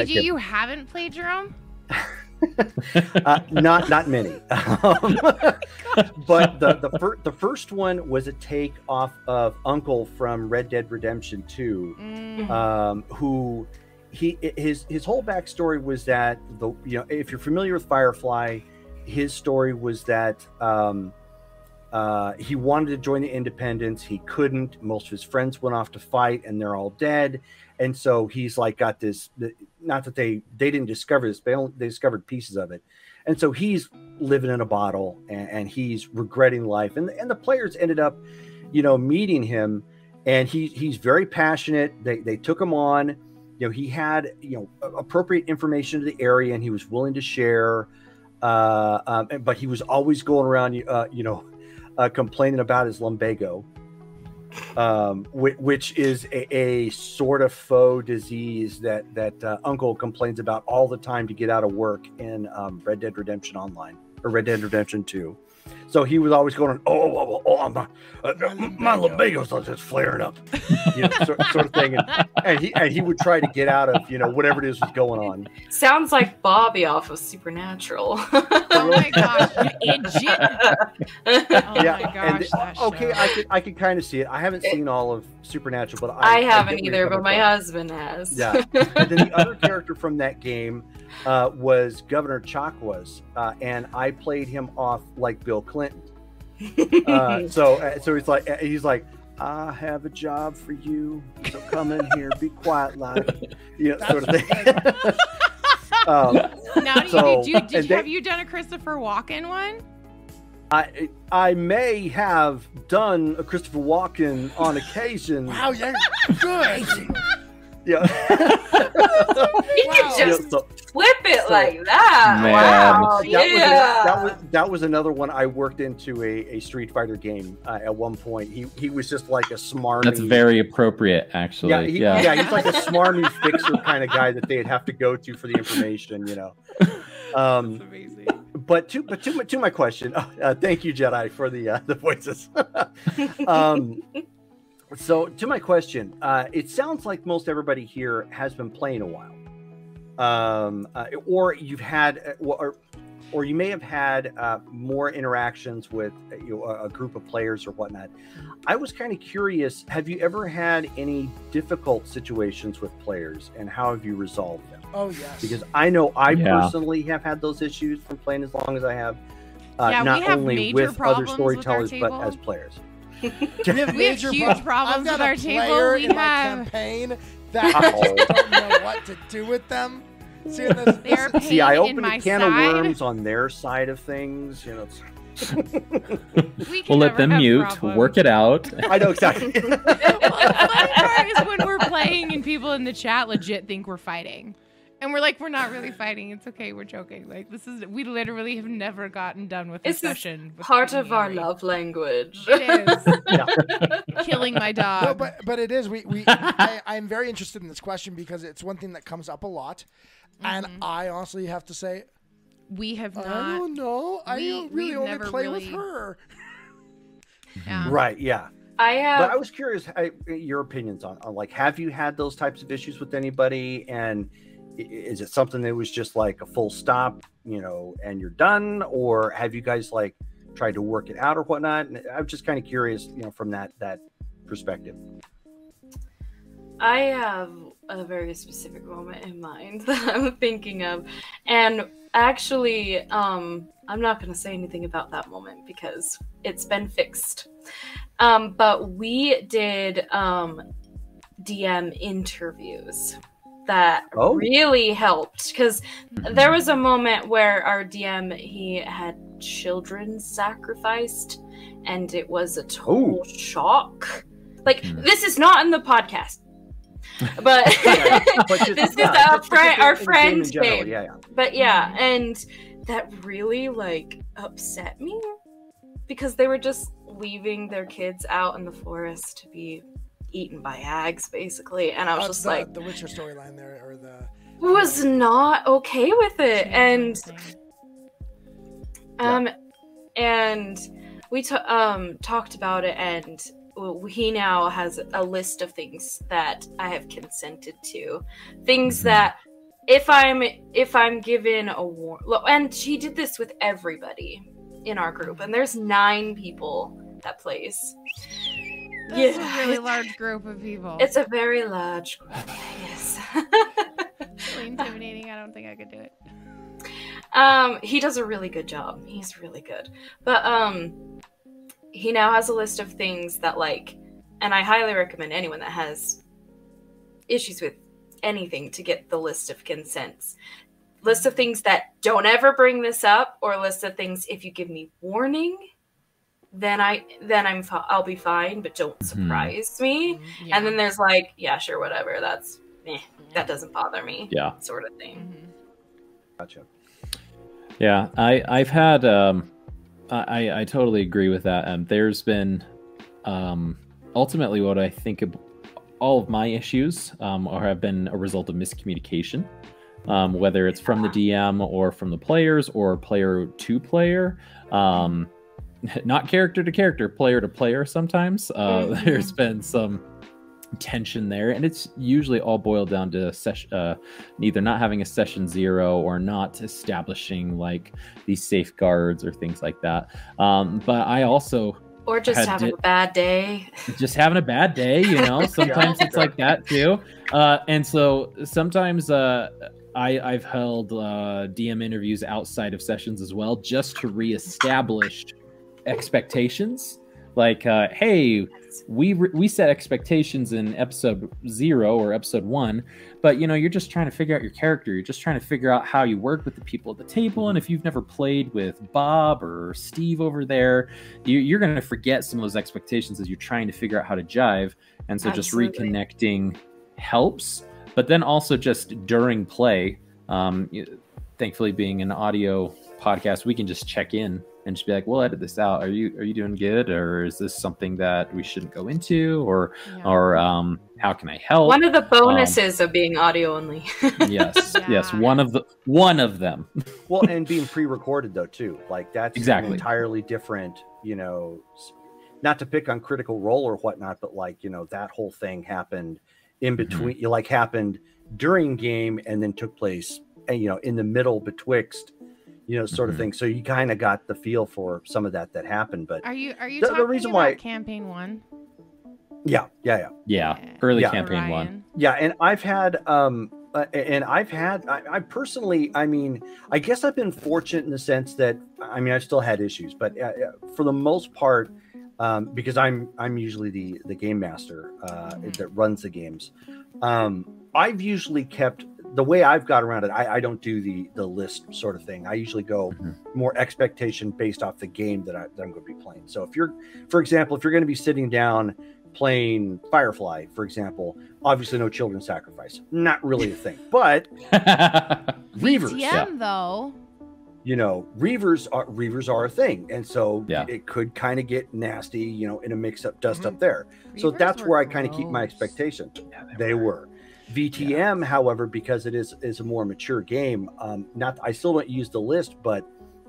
TTRPG kept- you haven't played, Jerome? uh, not not many, um, but the the, fir- the first one was a take off of Uncle from Red Dead Redemption Two, Mm. um, who he his his whole backstory was that the you know if you're familiar with Firefly, his story was that um, uh, he wanted to join the Independents, he couldn't. Most of his friends went off to fight, and they're all dead. And so he's like got this. Not that they they didn't discover this, they only, they discovered pieces of it. And so he's living in a bottle, and, and he's regretting life. And and the players ended up, you know, meeting him and he he's very passionate. They they took him on. You know, he had you know appropriate information to the area, and he was willing to share. Uh, um, but he was always going around, uh, you know, uh, complaining about his lumbago, um, which, which is a, a sort of faux disease that that uh, Uncle complains about all the time to get out of work in um, Red Dead Redemption Online or Red Dead Redemption Two. So he was always going, "Oh, oh, oh, oh I'm not, uh, my lumbago's just flaring up," you know, sort, sort of thing. And, and he and he would try to get out of you know whatever it is was going on. Sounds like Bobby off of Supernatural. Oh my gosh, Egypt. Oh yeah, my gosh, and that okay, show. I could I could kind of see it. I haven't seen all of Supernatural, but I, I haven't get where either, you're but my coming from. husband has. Yeah. and then the other character from that game uh, was Governor Chakwas, uh, and I played him off like Bill Clinton. Uh, so, uh, so he's like, uh, he's like, I have a job for you, so come in here, be quiet, like, you know, sort of thing. um, Now, do So, did you, did you, they- have you done a Christopher Walken one? I I may have done a Christopher Walken on occasion. Wow, yeah, good. Yeah. You Wow. could Yeah, just so- flip it like that. Man. Wow. that, yeah. was a- that was that was another one I worked into a, a Street Fighter game uh, at one point. He he was just like a smarmy. That's very appropriate, actually. yeah, Yeah, he, yeah. he's like a smarmy fixer kind of guy that they'd have to go to for the information, you know. Um, amazing. but to but to my, to my question, uh, thank you Jedi for the uh, the voices. um, so to my question, uh, it sounds like most everybody here has been playing a while, um, uh, or you've had, uh, or or you may have had uh, more interactions with uh, you know, a, a group of players or whatnot. I was kind of curious. Have you ever had any difficult situations with players, and how have you resolved them? Oh yes. because I know I Yeah. personally have had those issues from playing as long as I have. Uh, Yeah, we not have only major with other problems with storytellers, but as players. we have, major huge prob- problems I've got with a our table. player We in my have- campaign that I just don't know what to do with them. See, this, this- pain See, I in opened my a can side. of worms on their side of things. You know, it's- we we'll let them mute, problems. work it out. I know exactly. Well, the funny part is when we're playing and people in the chat legit think we're fighting. And we're like, we're not really fighting. It's okay. We're joking. Like this is we literally have never gotten done with a This is session. with Part of our love language. It is killing my dog. no, but but it is. We we I, I'm very interested in this question because it's one thing that comes up a lot, and mm-hmm. I honestly have to say we have not. I don't know. I we- don't really only never play with her. yeah. right. Yeah. I have. But I was curious I, your opinions on, on like, have you had those types of issues with anybody? And i- is it something that was just like a full stop, you know, and you're done, or have you guys like tried to work it out or whatnot? And I'm just kind of curious, you know, from that that perspective. I have a very specific moment in mind that I'm thinking of. And actually, um, I'm not going to say anything about that moment because it's been fixed. Um, but we did um, DM interviews that Oh. really helped because there was a moment where our DM he had children sacrificed, and it was a total shock. Like Hmm. this is not in the podcast, but But this is yeah, our just- friend, our in- in game general, game. Yeah, yeah. But yeah, and that really like upset me because they were just leaving their kids out in the forest to be eaten by hags, basically, and I was Uh, just the, like, the Witcher storyline there, or the was not okay with it, and Yeah. um, and we t- um talked about it, and he now has a list of things that I have consented to, things Mhm. that if I'm if I'm given a war, and she did this with everybody in our group, and there's nine people that plays. That's Yeah. a really large group of people. It's a very large group. Yes. really intimidating. I don't think I could do it. Um, he does a really good job. He's really good. But um he now has a list of things that like and I highly recommend anyone that has issues with anything to get the list of consents. List of things that don't ever bring this up or list of things if you give me warning then I then I'm fi- I'll be fine but don't Mhm. surprise me. Yeah. And then there's like yeah sure whatever that's eh, that doesn't bother me Yeah. sort of thing. Mhm. Gotcha. Yeah, I I've had um, I I totally agree with that. Um, there's been um, ultimately what I think of all of my issues um, or have been a result of miscommunication, um, whether it's from the DM or from the players or player to player. Um, not character to character, player to player. Sometimes uh, Mhm. there's been some tension there, and it's usually all boiled down to session, uh, either not having a session zero or not establishing like these safeguards or things like that. Um, but I also Or just having di- a bad day. just having a bad day, you know. Sometimes it's like that too, uh, and so sometimes uh, I, I've held uh, DM interviews outside of sessions as well, just to reestablish expectations. Like, uh, hey, we re- we set expectations in episode zero or episode one, but you know you're just trying to figure out your character. You're just trying to figure out how you work with the people at the table, and if you've never played with Bob or Steve over there, you, you're going to forget some of those expectations as you're trying to figure out how to jive. And so just reconnecting helps, but then also just during play. Um, thankfully, being an audio podcast, we can just check in and just be like, "We'll edit this out. Are you are you doing good, or is this something that we shouldn't go into, or Yeah. or um, how can I help?" One of the bonuses of being audio only. yes, yes, one of the one of them. well and being pre-recorded though too like that's Exactly. an entirely different you know not to pick on critical role or whatnot but like you know that whole thing happened in between you like happened during game and then took place uh, you know in the middle betwixt you know sort Mhm. of thing so you kind of got the feel for some of that that happened but Are you are you The- the reason about why- campaign one? yeah yeah yeah Yeah, Yeah. early Yeah. campaign one. Yeah, and I've had um uh, and I've had I, I personally I mean I guess I've been fortunate in the sense that I mean I've still had issues, but uh, uh, for the most part um, because I'm I'm usually the the game master uh, Mhm. that runs the games. Um, I've usually kept the way I've got around it. I, I don't do the the list sort of thing. I usually go Mhm. more expectation based off the game that, I, that I'm going to be playing. So if you're, for example, if you're going to be sitting down playing Firefly, for example, obviously no children sacrifice, not really a thing. But Reavers, TM Yeah. though. you know, Reavers are Reavers are a thing, and so Yeah. it could kind of get nasty, you know, in a mix up, dust up Mhm. there. so that's where I kind of keep my gross. expectation. They were. VTM, however, because it is is a more mature game. Um, not I still don't use the list, but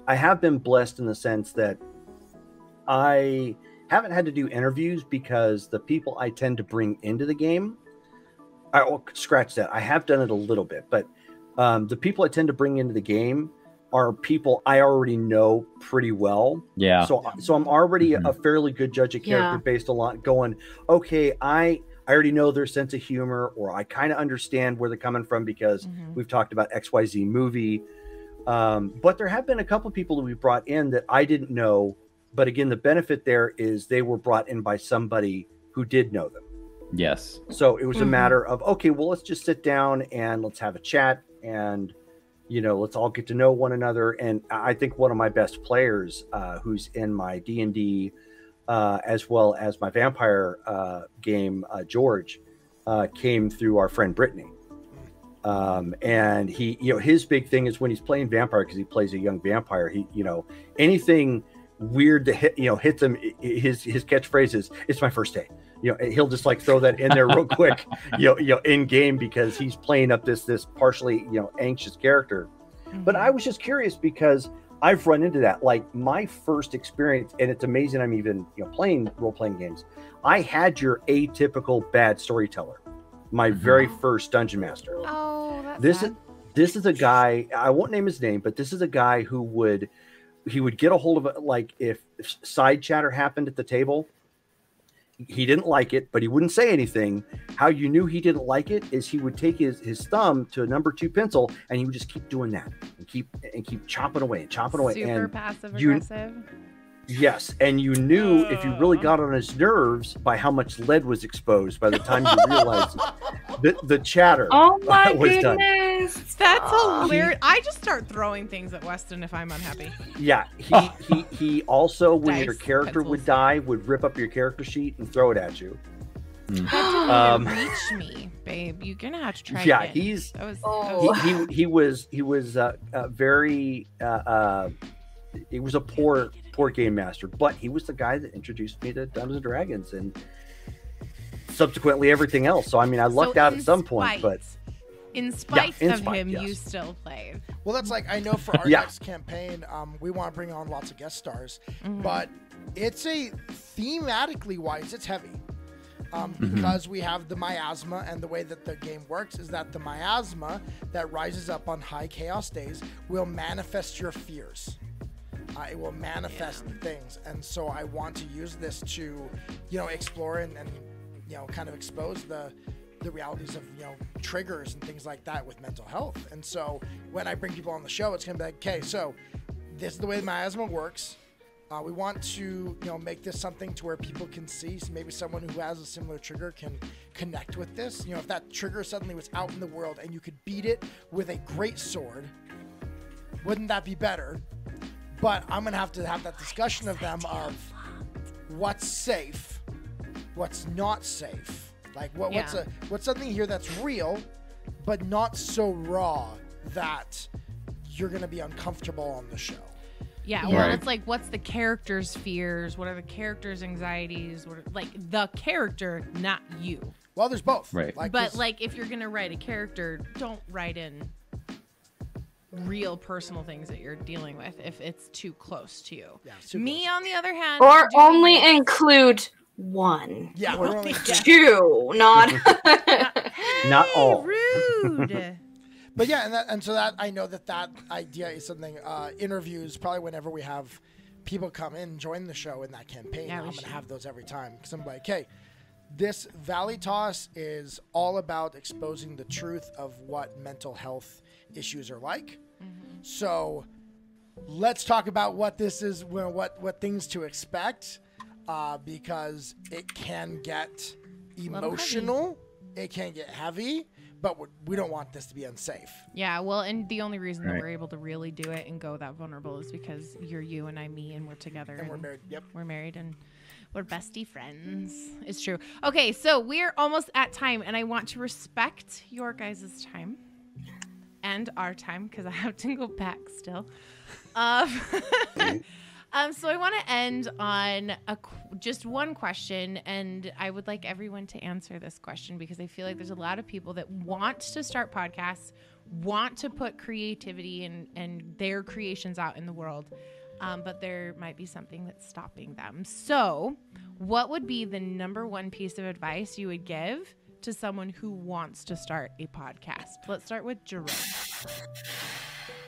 I have been blessed in the sense that I haven't had to do interviews because the people I tend to bring into the game, I will scratch that. I have done it a little bit, but um, the people I tend to bring into the game are people I already know pretty well. yeah, So so I'm already Mhm. a fairly good judge of character Yeah. based a lot going, okay, I I already know their sense of humor or I kind of understand where they're coming from because Mhm. we've talked about XYZ movie. Um, but there have been a couple of people that we brought in that I didn't know. But again, the benefit there is they were brought in by somebody who did know them. yes, So it was a Mhm. matter of okay, well, let's just sit down and let's have a chat and you know let's all get to know one another. And I I think one of my best players, uh, who's in my D and D, uh, as well as my vampire uh, game, uh, George, uh, came through our friend Brittany. Um, and he, you know, his big thing is when he's playing vampire because he plays a young vampire. He, you know, anything weird to hit, you know, hits him. His his catchphrase is "It's my first day." You know, he'll just like throw that in there real quick, you know, you know, in game because he's playing up this this partially, you know, anxious character. But Mhm. I was just curious because I've run into that. Like my first experience, and it's amazing I'm even you know playing role playing games. I had your atypical bad storyteller, my Mhm. very first dungeon master. Oh, that's This sad. is this is a guy I won't name his name, but this is a guy who would he would get a hold of it like if, if side chatter happened at the table. He didn't like it, but he wouldn't say anything. How you knew he didn't like it is he would take his, his thumb to a number two pencil and he would just keep doing that and keep and keep chopping away and chopping away. super and passive you- aggressive. Yes, and you knew if you really got on his nerves by how much lead was exposed by the time you realized the, the chatter Oh my was done. goodness. That's Aw. hilarious. I just start throwing things at Weston if I'm unhappy. Yeah, he he he also when your Dice, character would die would rip up your character sheet and throw it at you. Um, reach me, babe. You're gonna have to try. Yeah, again. he's That was, that Oh. was- he, he he was he was uh, uh, very uh, uh, he was a poor poor game master, but he was the guy that introduced me to Dungeons and Dragons and subsequently everything else. So I mean, I lucked So out at some point, but in spite in of spite, him, you still played. Well, that's like I know for our Yeah. next campaign, um, we want to bring on lots of guest stars, Mhm. but it's a thematically wise, it's heavy. Um, Mhm. Because we have the miasma, and the way that the game works is that the miasma that rises up on high chaos days will manifest your fears. Uh, it will manifest things, and so I want to use this to, you know, explore and, and you know, kind of expose the the realities of you know triggers and things like that with mental health. And so when I bring people on the show, it's gonna be like, okay, so this is the way miasma works. Uh, we want to, you know, make this something to where people can see. So maybe someone who has a similar trigger can connect with this. You know, if that trigger suddenly was out in the world and you could beat it with a great sword, wouldn't that be better? But I'm gonna have to have that discussion of them of what's safe, what's not safe. Like what, what's a what's something here that's real, but not so raw that you're gonna be uncomfortable on the show. Yeah, Yeah. well, Right. it's like what's the character's fears? What are the character's anxieties? What are, like the character, not you. Well, there's both. Right. Like but this- like if you're gonna write a character, don't write in real personal things that you're dealing with if it's too close to you. yeah, Me, close. on the other hand, Or only this- include one. Yeah, Or only- two, not. Not all. rude. But yeah, and that, and so that I know that that idea is something. Uh, interviews probably whenever we have people come in join the show in that campaign. Yeah, I'm gonna should. have those every time because I'm like, hey, this Valley Toss is all about exposing the truth of what mental health issues are like. Mm-hmm. So let's talk about what this is, what what things to expect, uh, because it can get emotional, it can get heavy, but we- we don't want this to be unsafe. Yeah, well, and the only reason that we're able to really do it and go that vulnerable is because you're you and I'm me, and we're together. And we're married. Yep. We're married and we're bestie friends. It's true. Okay, so we're almost at time, and I want to respect your guys' time and our time because I have to go back still. Um, um, so I want to end on a qu- just one question, and I would like everyone to answer this question because I feel like there's a lot of people that want to start podcasts, want to put creativity and and their creations out in the world, um, but there might be something that's stopping them. So, what would be the number one piece of advice you would give to someone who wants to start a podcast? Let's start with Jerome,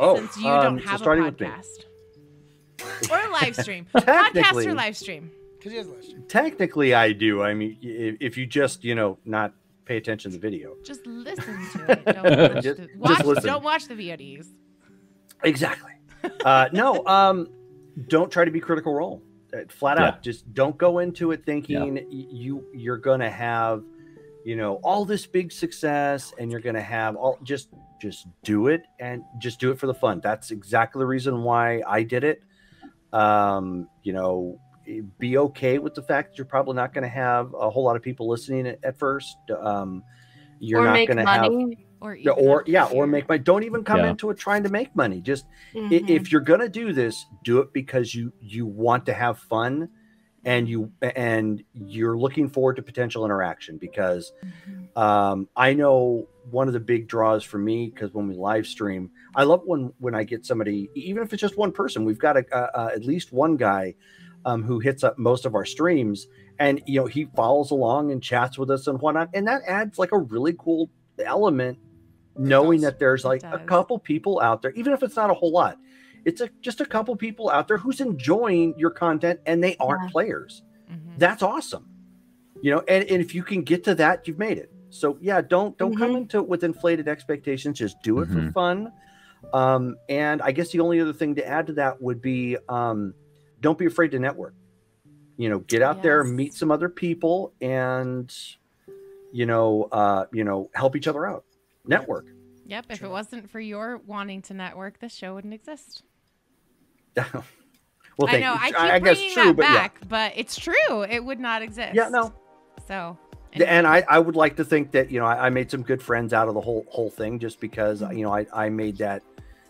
Oh, since you um, don't so have a starting with podcast or a live stream, podcast or live stream. Because he has a list. Technically, I do. I mean, if you just, you know, not pay attention to the video. Just listen to it. Don't watch, Just- the, just watch listen. don't watch the VODs. Exactly. Uh, no, um, don't try to be critical role. Uh, Flat Yeah. out, just don't go into it thinking y- you you're gonna have, you know, all this big success, and you're gonna have all. Just just do it and just do it for the fun. That's exactly the reason why I did it. Um, you know, be okay with the fact that you're probably not going to have a whole lot of people listening at, at first. Um, you're or not make going to have. Or yeah, even or yeah, or make money. Don't even come Yeah. into it trying to make money. Just i Mhm. if you're gonna do this, do it because you you want to have fun, and you and you're looking forward to potential interaction. Because Mhm. um, I know one of the big draws for me because when we live stream, I love when when I get somebody, even if it's just one person. We've got a, a, a at least one guy um, who hits up most of our streams, and you know he follows along and chats with us and whatnot, and that adds like a really cool element. Knowing that there's like a couple people out there, even if it's not a whole lot, it's a, just a couple people out there who's enjoying your content and they aren't Yeah. players Mhm. that's awesome you know and, and if you can get to that you've made it so yeah don't don't come Mhm. into it with inflated expectations just do it for Mhm. fun um and i guess the only other thing to add to that would be um don't be afraid to network you know get out there meet some other people and you know uh you know help each other out network Yep. If it wasn't for your wanting to network, this show wouldn't exist. well I know. you. I keep I, guess bringing true that but yeah back, but it's true. It would not exist. yeah no So. Yeah, and I, I would like to think that you know I, I made some good friends out of the whole whole thing just because mm-hmm. you know I, I made that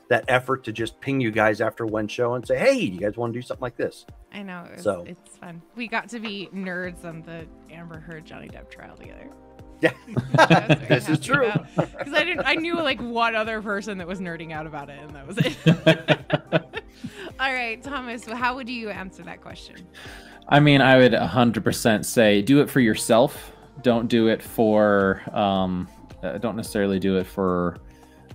that effort to just ping you guys after one show and say hey you guys want to do something like this I know. It was, So- it's fun. We got to be nerds on the Amber Heard Johnny Depp trial together. Yeah. This is true. Because I didn't. I knew like one other person that was nerding out about it, and that was it. All right, Thomas. How would you answer that question? I mean, I would 100% say do it for yourself. Don't do it for, um, uh, don't necessarily do it for,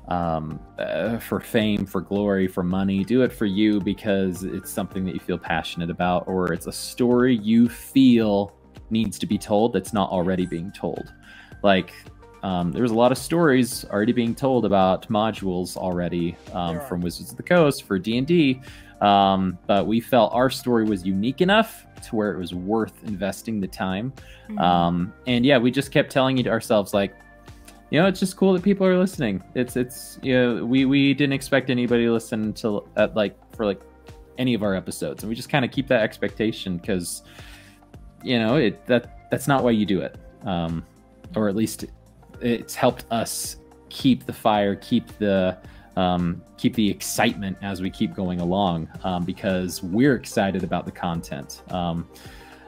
um, uh, for fame, for glory, for money. Do it for you because it's something that you feel passionate about, or it's a story you feel needs to be told that's not already being told. Like, um, there's a lot of stories already being told about modules already um, from Wizards of the Coast for D and D, um, but we felt our story was unique enough to where it was worth investing the time. Mm-hmm. Um, and yeah, we just kept telling it ourselves like, you know, it's just cool that people are listening. It's it's you know, we we didn't expect anybody to listen until at like for like any of our episodes, and we just kind of keep that expectation because you know it that that's not why you do it, um, or at least it's helped us keep the fire, keep the um, keep the excitement as we keep going along um, because we're excited about the content. Um,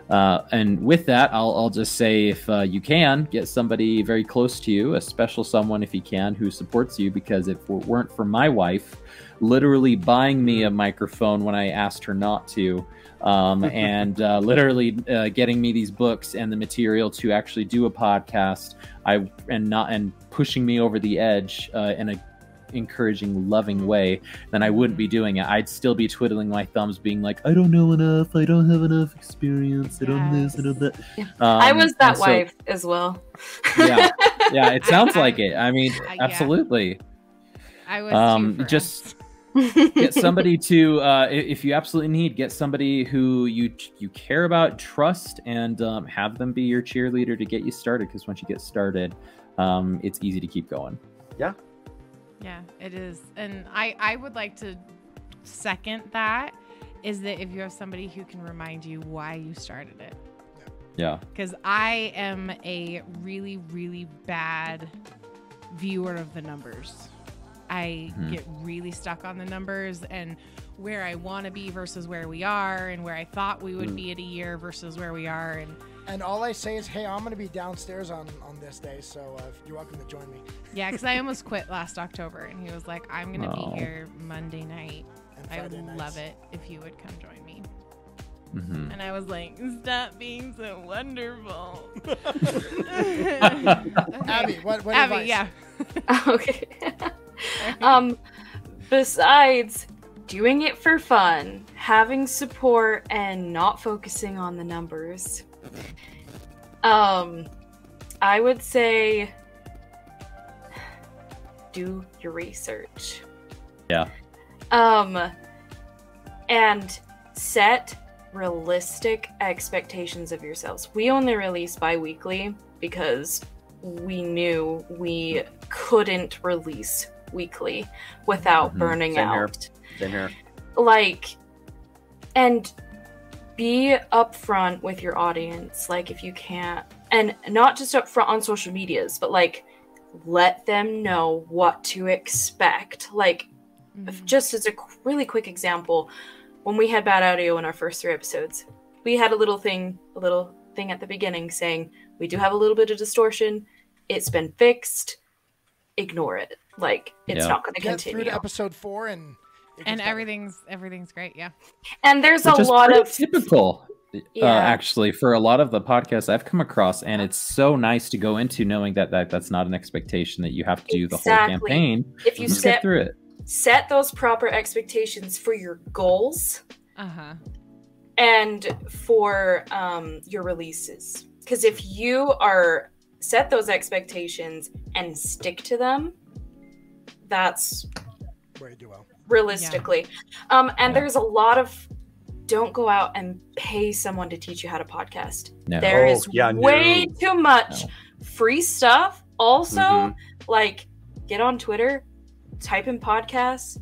uh, and with that, I'll, I'll just say if uh, you can, get somebody very close to you, a special someone if you can, who supports you. Because if it weren't for my wife literally buying me a microphone when I asked her not to, um, and uh, literally uh, getting me these books and the material to actually do a podcast, I and not and pushing me over the edge uh, in a encouraging, loving way, then I wouldn't be doing it. I'd still be twiddling my thumbs, being like, "I don't know enough. I don't have enough experience. I don't this. I don't that." Yeah. Um, I was that and so- wife as well. yeah, yeah. It sounds like it. I mean, Uh, yeah. absolutely. I was Um, too just us. Get somebody to uh, if you absolutely need get somebody who you you care about trust and um, have them be your cheerleader to get you started because once you get started um, it's easy to keep going Yeah, Yeah, it is. And I I would like to second that is that if you have somebody who can remind you why you started it. yeah Cuz I am a really really bad viewer of the numbers. I Mhm. get really stuck on the numbers and where I want to be versus where we are and where I thought we would Mm. be at a year versus where we are and And all I say is, hey, I'm going to be downstairs on, on this day, so uh, you're welcome to join me. yeah, cuz I almost quit last October and he was like I'm going to Oh. be here Monday night. And I would nights. love it if you would come join me. hmm And I was like, stop being so wonderful. Abby, what, what Abby, advice? yeah. okay. um, besides doing it for fun, having support, and not focusing on the numbers, um, I would say do your research. Yeah. Um, and set realistic expectations of yourselves. We only release bi weekly because we knew we couldn't release weekly without Mhm. burning Same here. out. Same here. Like, and be upfront with your audience. Like, if you can't, and not just upfront on social medias, but like, let them know what to expect. Like, Mhm. just as a really quick example, when we had bad audio in our first three episodes, we had a little thing, a little thing at the beginning saying we do have a little bit of distortion. It's been fixed. Ignore it. Like it's Yeah. not going to Get through continue. to episode four and. it gets And better. everything's everything's great, yeah. And there's Which a lot of typical Yeah. uh, actually for a lot of the podcasts i've come across and it's so nice to go into knowing that, that that's not an expectation that you have to do the whole campaign if you just get through it set those proper expectations for your goals Uh-huh. and for um, your releases. Because if you are set those expectations and stick to them, that's Where you do well. realistically. Um, and Yeah. there's a lot of don't go out and pay someone to teach you how to podcast. no There Oh, is yeah, way no. too much No. free stuff. Also, Mhm. like get on Twitter, type in podcasts.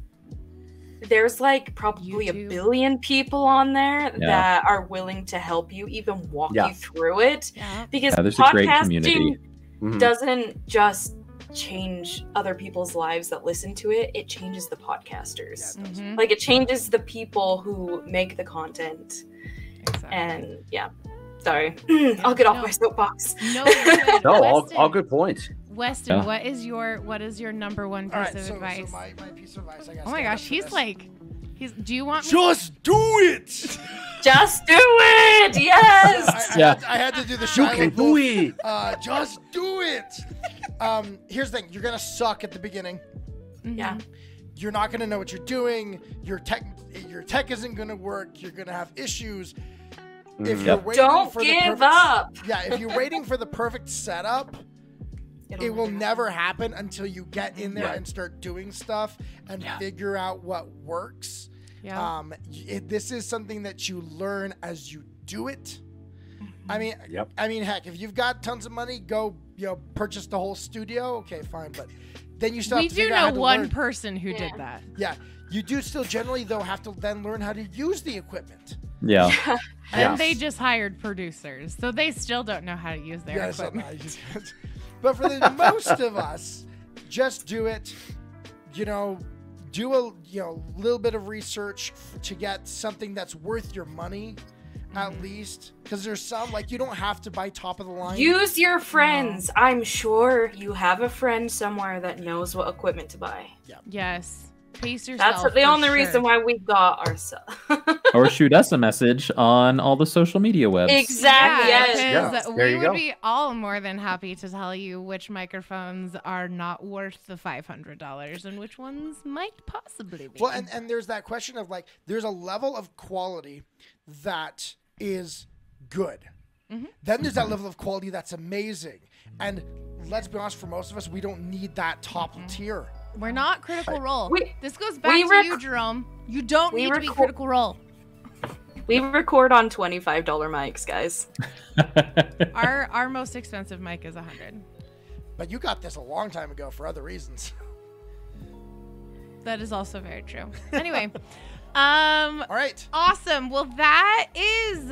There's like probably a billion people on there Yeah. that are willing to help you, even walk Yeah. you through it. Yeah. Because Yeah, there's a great podcasting community. Mhm. doesn't just change other people's lives that listen to it, it changes the podcasters. Yeah, it does. Mhm. Like it changes the people who make the content. Exactly. And yeah. Sorry, I'll get off my soapbox. No, you're good. No, all, all good points. Weston, Yeah. what is your what is your number one piece All right, of so, advice? so my, my piece of advice. I gotta oh my gosh, he's this. like, he's. Do you want me? just do it. Just do it. Yes. I, I, Yeah. had, I had to do the You Shia can do it. Uh, just do it. Um, here's the thing: you're gonna suck at the beginning. Mhm. Yeah. You're not gonna know what you're doing. Your tech, your tech isn't gonna work. You're gonna have issues. If Mhm. you're Yep. waiting Don't for the give perfect, up. Yeah, if you're waiting for the perfect setup, It'll it will never happen until you get in there Yeah. and start doing stuff and Yeah. figure out what works. Yeah. Um, it, this is something that you learn as you do it. Mm-hmm. I mean, Yep. I mean, heck, if you've got tons of money, go you know purchase the whole studio. Okay, fine, but then you still we have to do figure out how know to one learn- person who did that. Yeah, you do still generally though have to then learn how to use the equipment. Yeah. And Yeah. they just hired producers, so they still don't know how to use their Yeah, equipment. I just- but for the most of us, just do it. You know, do a you know little bit of research to get something that's worth your money, at mm-hmm. least. Because there's some like you don't have to buy top of the line. Use your friends. I'm sure you have a friend somewhere that knows what equipment to buy. yeah Yes. Pace yourself. That's the only sure. reason why we got our stuff. or shoot us a message on all the social media webs. exactly. Yeah, yes. 'cause Yeah, there we you would go. be all more than happy to tell you which microphones are not worth the five hundred dollars and which ones might possibly be. Well, and, and there's that question of like, there's a level of quality that is good. Mm-hmm. Then there's that mm-hmm. level of quality that's amazing. And let's be honest, for most of us, we don't need that top mm-hmm. tier. We're not critical role. We- this goes back we to rec- you, Jerome. You don't we need to be critical role. We record on $25 mics, guys. Our our most expensive mic is a hundred. But you got this a long time ago for other reasons. That is also very true. Anyway, um, All right. Awesome. Well, that is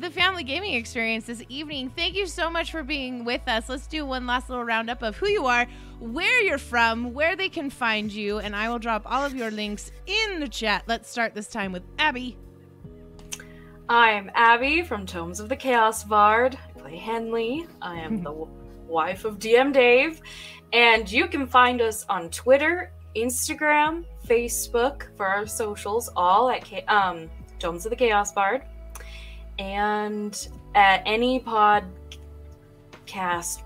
the family gaming experience this evening. Thank you so much for being with us. Let's do one last little roundup of who you are, where you're from, where they can find you, and I will drop all of your links in the chat. Let's start this time with Abby. I'm Abby from Tomes of the Chaos Bard. I play Henley. I am the wife of DM Dave. And you can find us on Twitter, Instagram, Facebook for our socials, all at um, Tomes of the Chaos Bard. And at any podcast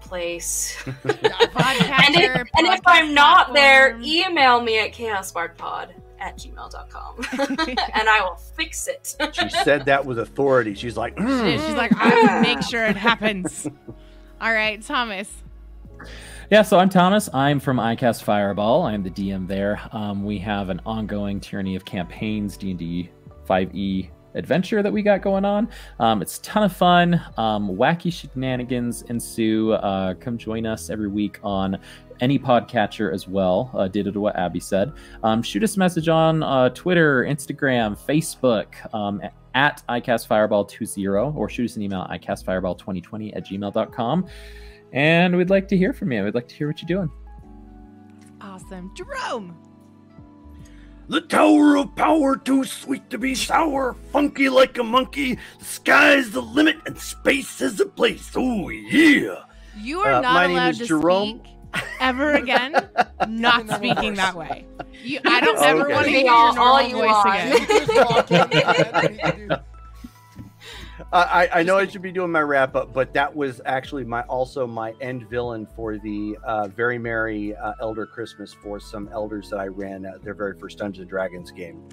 place. Podcatcher, and if, and if I'm not there, email me at chaosbardpod at gmail.com and I will fix it. She said that with authority. She's like, She- "Mm." She's like, I will make sure it happens. All right, Thomas. Yeah, so I'm Thomas. I'm from I Cast Fireball. I'm the DM there. Um, we have an ongoing Tyranny of Campaigns D&D 5e E adventure that we got going on. Um, it's a ton of fun. Um, wacky shenanigans ensue. Uh, come join us every week on any podcatcher as well. Uh, did it what Abby said. Um, shoot us a message on uh, Twitter, Instagram, Facebook. Um, at icastfireball20 or shoot us an email at icastfireball2020 at gmail.com and we'd like to hear from you. We'd like to hear what you're doing. Awesome. Jerome. The tower of power, too sweet to be sour, funky like a monkey. The sky's the limit, and space is the place. Oh yeah! You are Uh, not my name allowed is to Jerome. speak ever again. not speaking that way. You, I don't Oh, ever okay. want to Be hear your all- all normal voice again. I, I, I know I should be doing my wrap up, but that was actually my also my end villain for the uh, very merry uh, Elder Christmas for some elders that I ran uh, their very first Dungeons and Dragons game.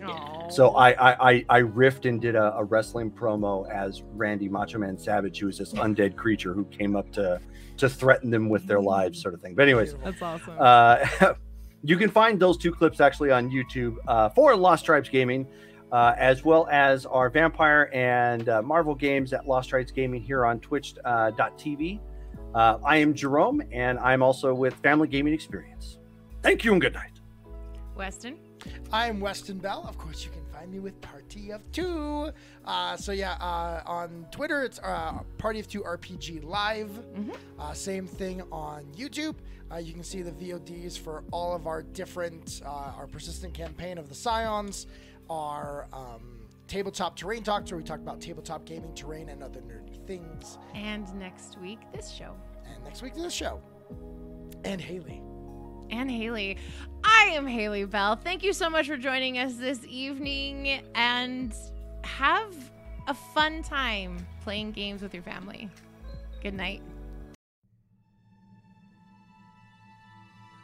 So I I, I, I riffed and did a, a wrestling promo as Randy Macho Man Savage, who was this undead creature who came up to to threaten them with their lives, sort of thing. But anyways, That's awesome. uh, you can find those two clips actually on YouTube uh, for Lost Tribes Gaming, uh, as well as our Vampire and uh, Marvel games at Lost Tribes Gaming here on Twitch.tv. Uh, I am Jerome, and I'm also with Family Gaming Experience. Thank you and good night. Weston. I'm Weston Bell. Of course, you can find me with Party of Two. Uh, so yeah, uh, on Twitter it's uh, Party of Two RPG Live. Mhm. Uh, same thing on YouTube. Uh, you can see the VODs for all of our different, uh, our persistent campaign of the Scions, our um, Tabletop Terrain Talks, where we talk about tabletop gaming, terrain, and other nerdy things. And next week, this show. And next week, this show. And Haley. And Haley. I am Haley Bell. Thank you so much for joining us this evening and have a fun time playing games with your family. Good night.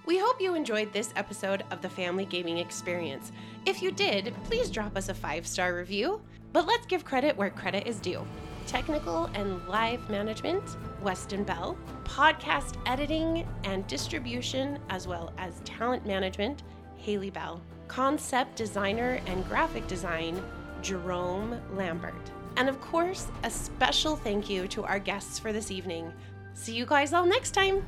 We hope you enjoyed this episode of the Family Gaming Experience. If you did, please drop us a five star review. But let's give credit where credit is due. Technical and live management, Weston Bell. Podcast editing and distribution, as well as talent management, Haley Bell. Concept designer and graphic design, Jerome Lambert. And of course, a special thank you to our guests for this evening. See you guys all next time.